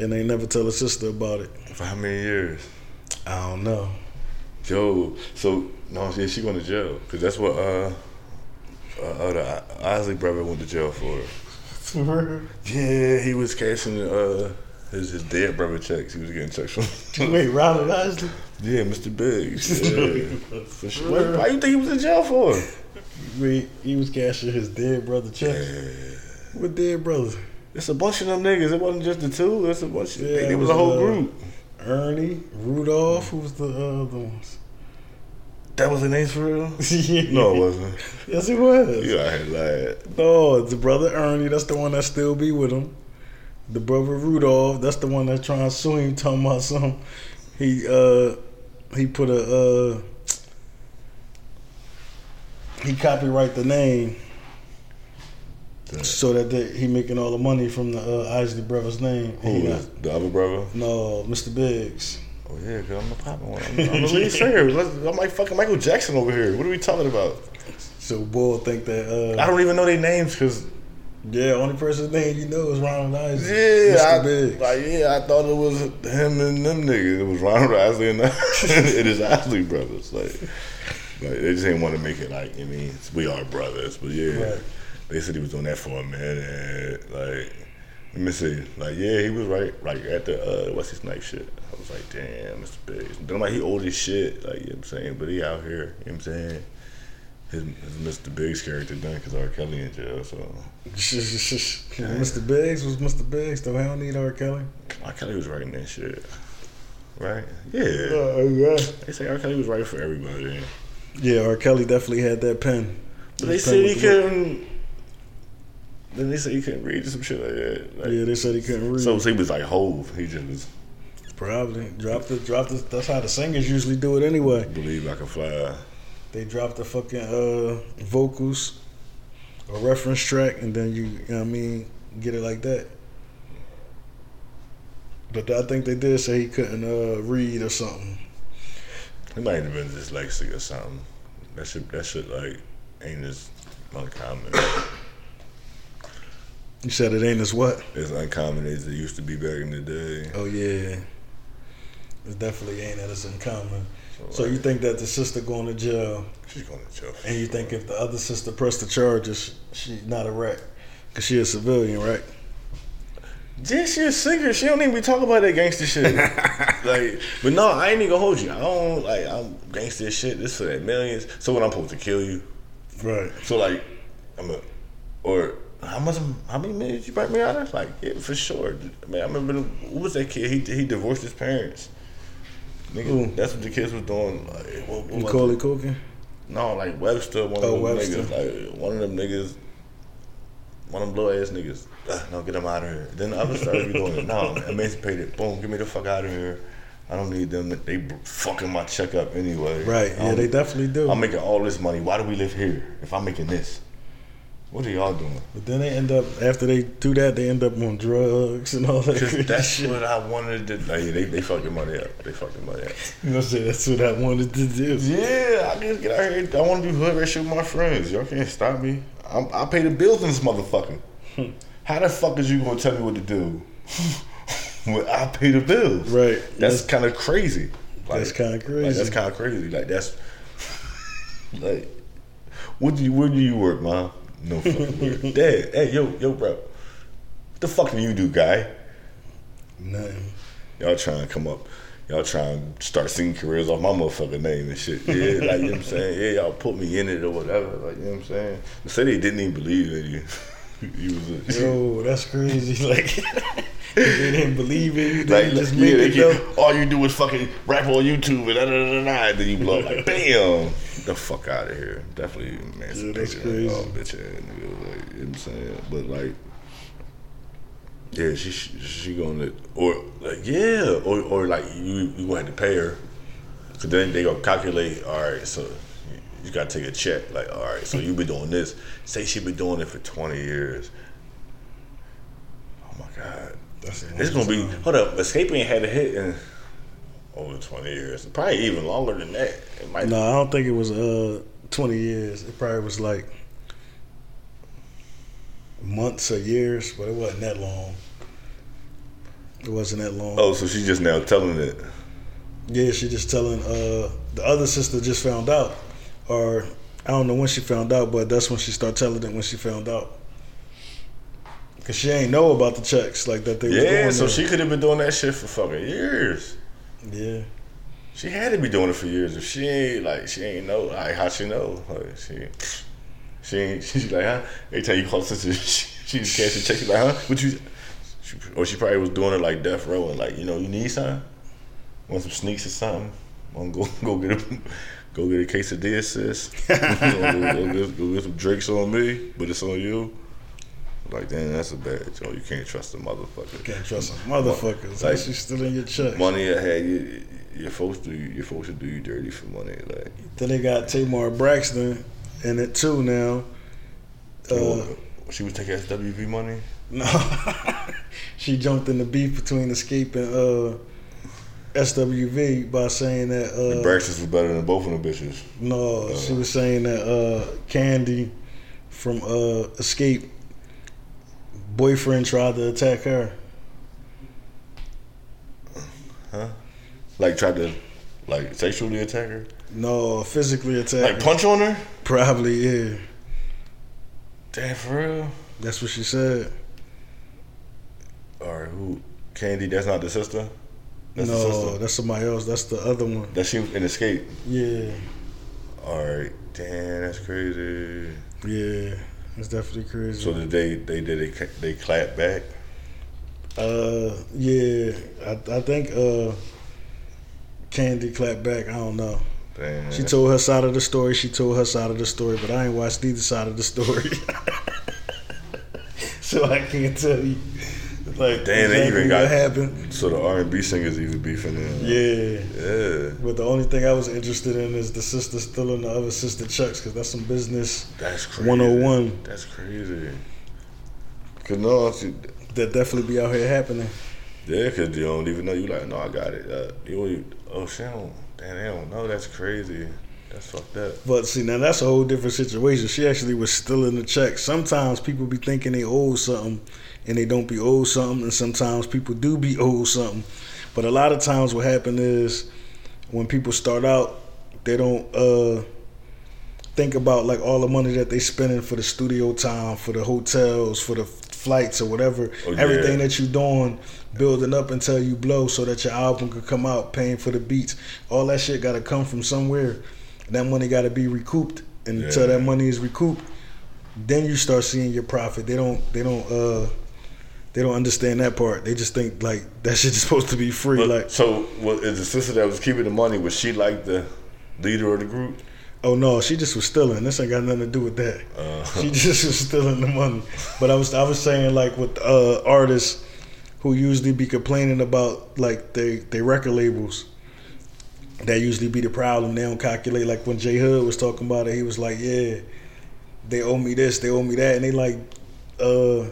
And they never tell her sister about it. for how many years? I don't know. Yo, so no, yeah, she going to jail because that's what uh, uh, uh the Isley brother went to jail for. Yeah, he was cashing uh his his dead brother checks. He was getting checks from. Wait, Ronald Isley? Yeah, Mr. Biggs. Yeah. for sure. Why, why you think he was in jail for? Wait, he was cashing his dead brother checks. What dead brother? It's a bunch of them niggas. It wasn't just the two. It's a bunch. Of, Yeah, they, it was was, a whole uh, group. Ernie, Rudolph. Who was the other ones? That was the names for real? yeah. No, it wasn't. Yes, it was. You out here lying. No, the brother Ernie, that's the one that still be with him. The brother Rudolph, that's the one that's trying to sue him, talking about some. He uh he put a uh he copyright the name so that they, he making all the money from the uh, Isley brothers' name. Who got- the other brother? no, Mr. Biggs. Oh yeah, cause I'm a popping one. I'm, I'm a lead singer. I'm like fucking Michael Jackson over here. What are we talking about? So Bull think that I uh don't even know their names because yeah, only person's name you know is Ronald Isley. yeah, Mr. I, Biggs. like yeah, I thought it was him and them niggas. It was Ronald Isley and it is Isley brothers. Like, like they just didn't want to make it like I mean we are brothers, but yeah, Right. They said he was doing that for a minute. Like let me see, like yeah, he was right, like at the uh, what's his knife shit. I was like, damn, Mr. Biggs. Then I'm like, he old as shit, like you know what I'm saying, but he out here, you know what I'm saying. His, his Mr. Biggs character done because R. Kelly in jail, so Mr. Biggs was Mr. Biggs, though. I don't need R. Kelly. R. Kelly was writing that shit. Right? Yeah. Uh, yeah. They say R. Kelly was right for everybody. Yeah, R. Kelly definitely had that pen. But they said he couldn't. Then they said he couldn't read or some shit like that. Like, Yeah, they said he couldn't read. So, so he was like Hove. He just was Probably drop the drop the. That's how the singers usually do it anyway. believe I can fly. They drop the fucking uh, vocals, a reference track, and then you, you know what I mean, get it like that. But I think they did say he couldn't uh, read or something. He might have been dyslexic or something. That shit, that shit like ain't as uncommon. You said it ain't as what? as uncommon as it used to be back in the day. Oh yeah, it definitely ain't that it's uncommon. So like, you think that the sister going to jail, she's going to jail? and you think if the other sister pressed the charges, she's not a rat, cause she a civilian, right? Yeah, she a singer. She don't even be talking about that gangster shit. like, but no, I ain't even gonna hold you. I don't like I'm gangster shit. This for that millions. So when I'm supposed to kill you, Right. so like I'm a or how much? How many millions you brought me out of? Like, yeah, for sure. Man, I remember the, what was that kid? He he divorced his parents. Nigga, Who? that's what the kids was doing. Like, what, what Macaulay it? Culkin. No, like Webster, one Oh, of them Webster. niggas, like one of them niggas, one of them little ass niggas. Uh, no, get them out of here. Then the other started doing it. No, emancipated. Boom, get me the fuck out of here. I don't need them. They fucking my check up anyway. Right. Yeah, don't- they definitely do. I'm making all this money. Why do we live here if I'm making this? What are y'all doing? But then they end up after they do that, they end up on drugs and all that that's shit. what I wanted to. Like, they they fucking money up. They fucking money up. You know, say that's what I wanted to do. Yeah, I just get out here. I want to be hood shit with my friends. Y'all can't stop me. I'm, I pay the bills in this motherfucker. How the fuck is you gonna tell me what to do when I pay the bills? Right. That's kind of crazy. That's kinda Like, crazy. that's kind of crazy. Like that's like, what do you? Where do you work, mom? No fucking word. Dad, hey, yo, yo, bro. What the fuck do you do, guy? Nothing. Y'all trying to come up. Y'all trying to start singing careers off my motherfucking name and shit. Yeah, like, you know what I'm saying? Yeah, y'all put me in it or whatever. Like, you know what I'm saying? They say they didn't even believe in you. you was a, Yo, that's crazy. Like they didn't believe in You like, just yeah, they it keep, all you do is fucking rap on YouTube and da da da, da and then you blow up like, bam, the fuck out of here. Definitely emancipation. that's like, crazy. Oh, bitch ass nigga. Like, you know what I'm saying? But like, yeah, she she, gonna or like yeah, or or like you you gonna have to pay her. Cause then they gonna calculate. All right, so you gotta take a check. Like, all right, so you been doing this. Say she been doing it for twenty years. Oh my god, That's it's gonna be. Hold up, escaping had a hit in over twenty years. Probably even longer than that. It might. No, I don't think it was uh twenty years. It probably was like months or years, but it wasn't that long. It wasn't that long. Oh, so she's just now telling it. Yeah, she just telling uh the other sister just found out, or I don't know when she found out, but that's when she started telling it when she found out. Cause she ain't know about the checks like that. They was Yeah, so there. she could have been doing that shit for fucking years. Yeah. She had to be doing it for years. If she ain't like, she ain't know. Like, how she know? Like, she, she ain't. She's like, huh? Every time you call sister, she, she just cash the check. She's like, huh? What you? She, or she probably was doing it like death row and like, you know, you need something. Want some sneaks or something? Want to go go get a go get a quesadilla, sis? go, go, get, go get some drinks on me, but it's on you. Like, damn, that's a bad joke. You can't trust a motherfucker. Can't trust them motherfuckers. Like- Like she's still in your check. Money I had you. You're supposed to. You're supposed to do you dirty for money. Like, Then they got Tamar Braxton in it too now. Uh, she was taking SWV money. no, she jumped in the beef between Xscape and uh, SWV by saying that The uh, Braxtons was better than both of them bitches. no, she was saying that uh, Kandi from uh, Xscape boyfriend tried to attack her. Huh? Like tried to, like sexually attack her. No, physically attack. Like her. punch on her. Probably, yeah. Damn, for real. That's what she said. All right, who? Kandi. That's not the sister. That's the no, sister. that's somebody else. That's the other one. That she in Xscape. Yeah, All right. Damn, that's crazy. yeah. It's definitely crazy. So did they? They did. They they clap back. Uh, yeah, I, I think uh, Kandi clapped back. I don't know. Damn. She told her side of the story. She told her side of the story, but I ain't watched either side of the story, so I can't tell you. Like, Damn, they even got- happened. So the R and B singers even beefing in. Yeah, Yeah. but the only thing I was interested in is the sister stealing the other sister checks because that's some business That's crazy. 101 That's crazy. Cause no, that definitely be out here happening. yeah, cause you don't even know. You like, no, I got it. Uh, you, you, oh, don't. Damn, they don't know. That's crazy. That's fucked up. But see, now that's a whole different situation. She actually was stealing the check. Sometimes people be thinking they owe something, and they don't be owed something, and sometimes people do be owed something. But a lot of times, what happen is when people start out, they don't uh, think about like all the money that they spending for the studio time, for the hotels, for the flights or whatever. Oh, yeah. Everything that you doing, building up until you blow, so that your album could come out, paying for the beats. All that shit got to come from somewhere. That money got to be recouped, and until that money is recouped, then you start seeing your profit. They don't. They don't. uh They don't understand that part. They just think like that shit is supposed to be free. But, like, so, was, is the sister that was keeping the money? Was she like the leader of the group? oh no, she just was stealing. This ain't got nothing to do with that. Uh, She just was stealing the money. But I was I was saying like with uh, artists who usually be complaining about like they they record labels. That usually be the problem. They don't calculate like when Jay Hood was talking about it. He was like, yeah, they owe me this, they owe me that, and they like, uh,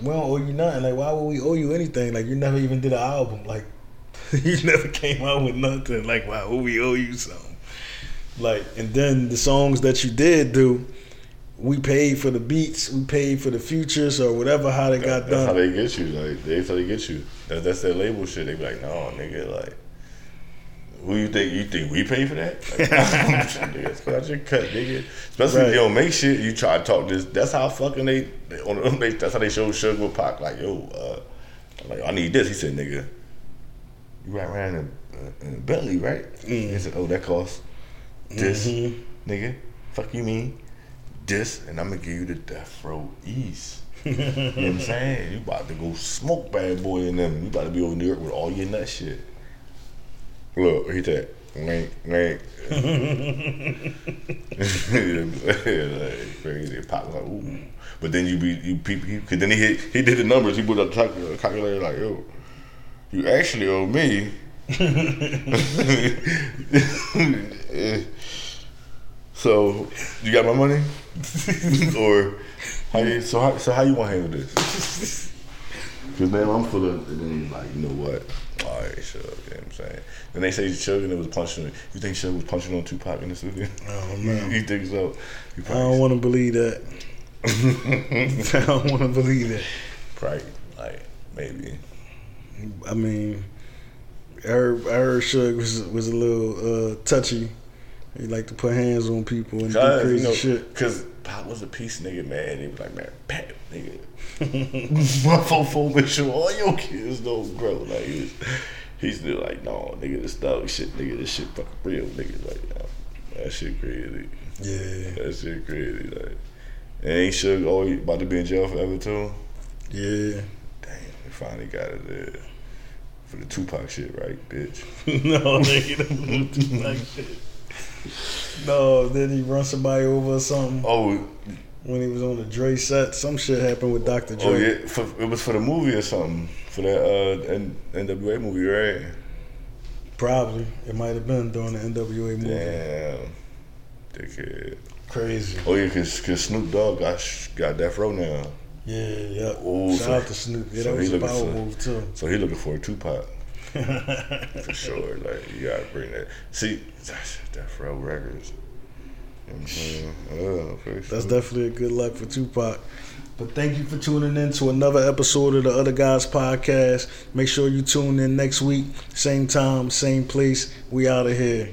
we don't owe you nothing. Like, why would we owe you anything? Like, you never even did an album. Like, you never came out with nothing. Like, why would we owe you something? Like, and then the songs that you did do, we paid for the beats, we paid for the futures or whatever. How they got That's done. how they get you. Like that's how they get you. That, that's their label shit. They be like, no, nigga, like. Who you think you think we pay for that? Like, nigga, got your cut, nigga. Especially if Right. you don't make shit, you try to talk this. That's how fucking they. they on, they that's how they show Sugar with Pac. Like yo, uh, like I need this. He said, nigga, you ride around in, a- in Bentley, right? He said, oh, that costs this, Mhm. nigga. Fuck you mean this, and I'm gonna give you the Death Row East. You know what I'm saying? You about to go smoke bad boy in them. You about to be over New York with all your nut shit. Look, he I'm saying? like, crazy. Pop like, ooh. But then you be, you peep, he, cause then he hit, he did the numbers. He put up the calculator, uh, calculator like, yo, you actually owe me. so, you got my money? or how you, so how, so how you want to handle this? Because man, I'm full of. And then he's like, you know what? All right, Suge. You know what I'm saying? Then they say it was punching. You think Suge was punching on Tupac in the studio? Oh, man, you think so? You I don't want to believe that. I don't want to believe that. probably like maybe. I mean, I heard, I heard Suge was was a little uh, touchy. He like to put hands on people and do crazy you know, shit. Cause Pop was a peace nigga, man. He was like, man, Pat, nigga. My phone phone make sure all your kids don't grow. Like was, he's still like, no, nigga, this dog shit, nigga, this shit fucking real, nigga. Like yo, that shit crazy. Yeah, That shit crazy. Like, and ain't Suge always about to be in jail forever too? yeah. Damn, we finally got it there. For the Tupac shit, right, bitch? no, nigga, do like shit. No, then he run somebody over or something Oh, when he was on the Dre set. Some shit happened with Dr. Dre. oh yeah, for, it was for the movie or something. For that uh, N- NWA movie, right? Probably. It might have been during the NWA movie. Damn, dickhead. Crazy. Oh yeah, cause, cause Snoop Dogg got sh- got Death Row now, Yeah, yeah. Ooh, Shout so- out to Snoop. Yeah, so that was a power for- move too. so he looking for a Tupac for sure. Like you gotta bring that. See, that's Death Row Records. You know what I'm saying? Yeah, for That's sure. definitely a good luck for Tupac. But thank you for tuning in to another episode of the Other Guys Podcast. Make sure you tune in next week, same time, same place. We out of here.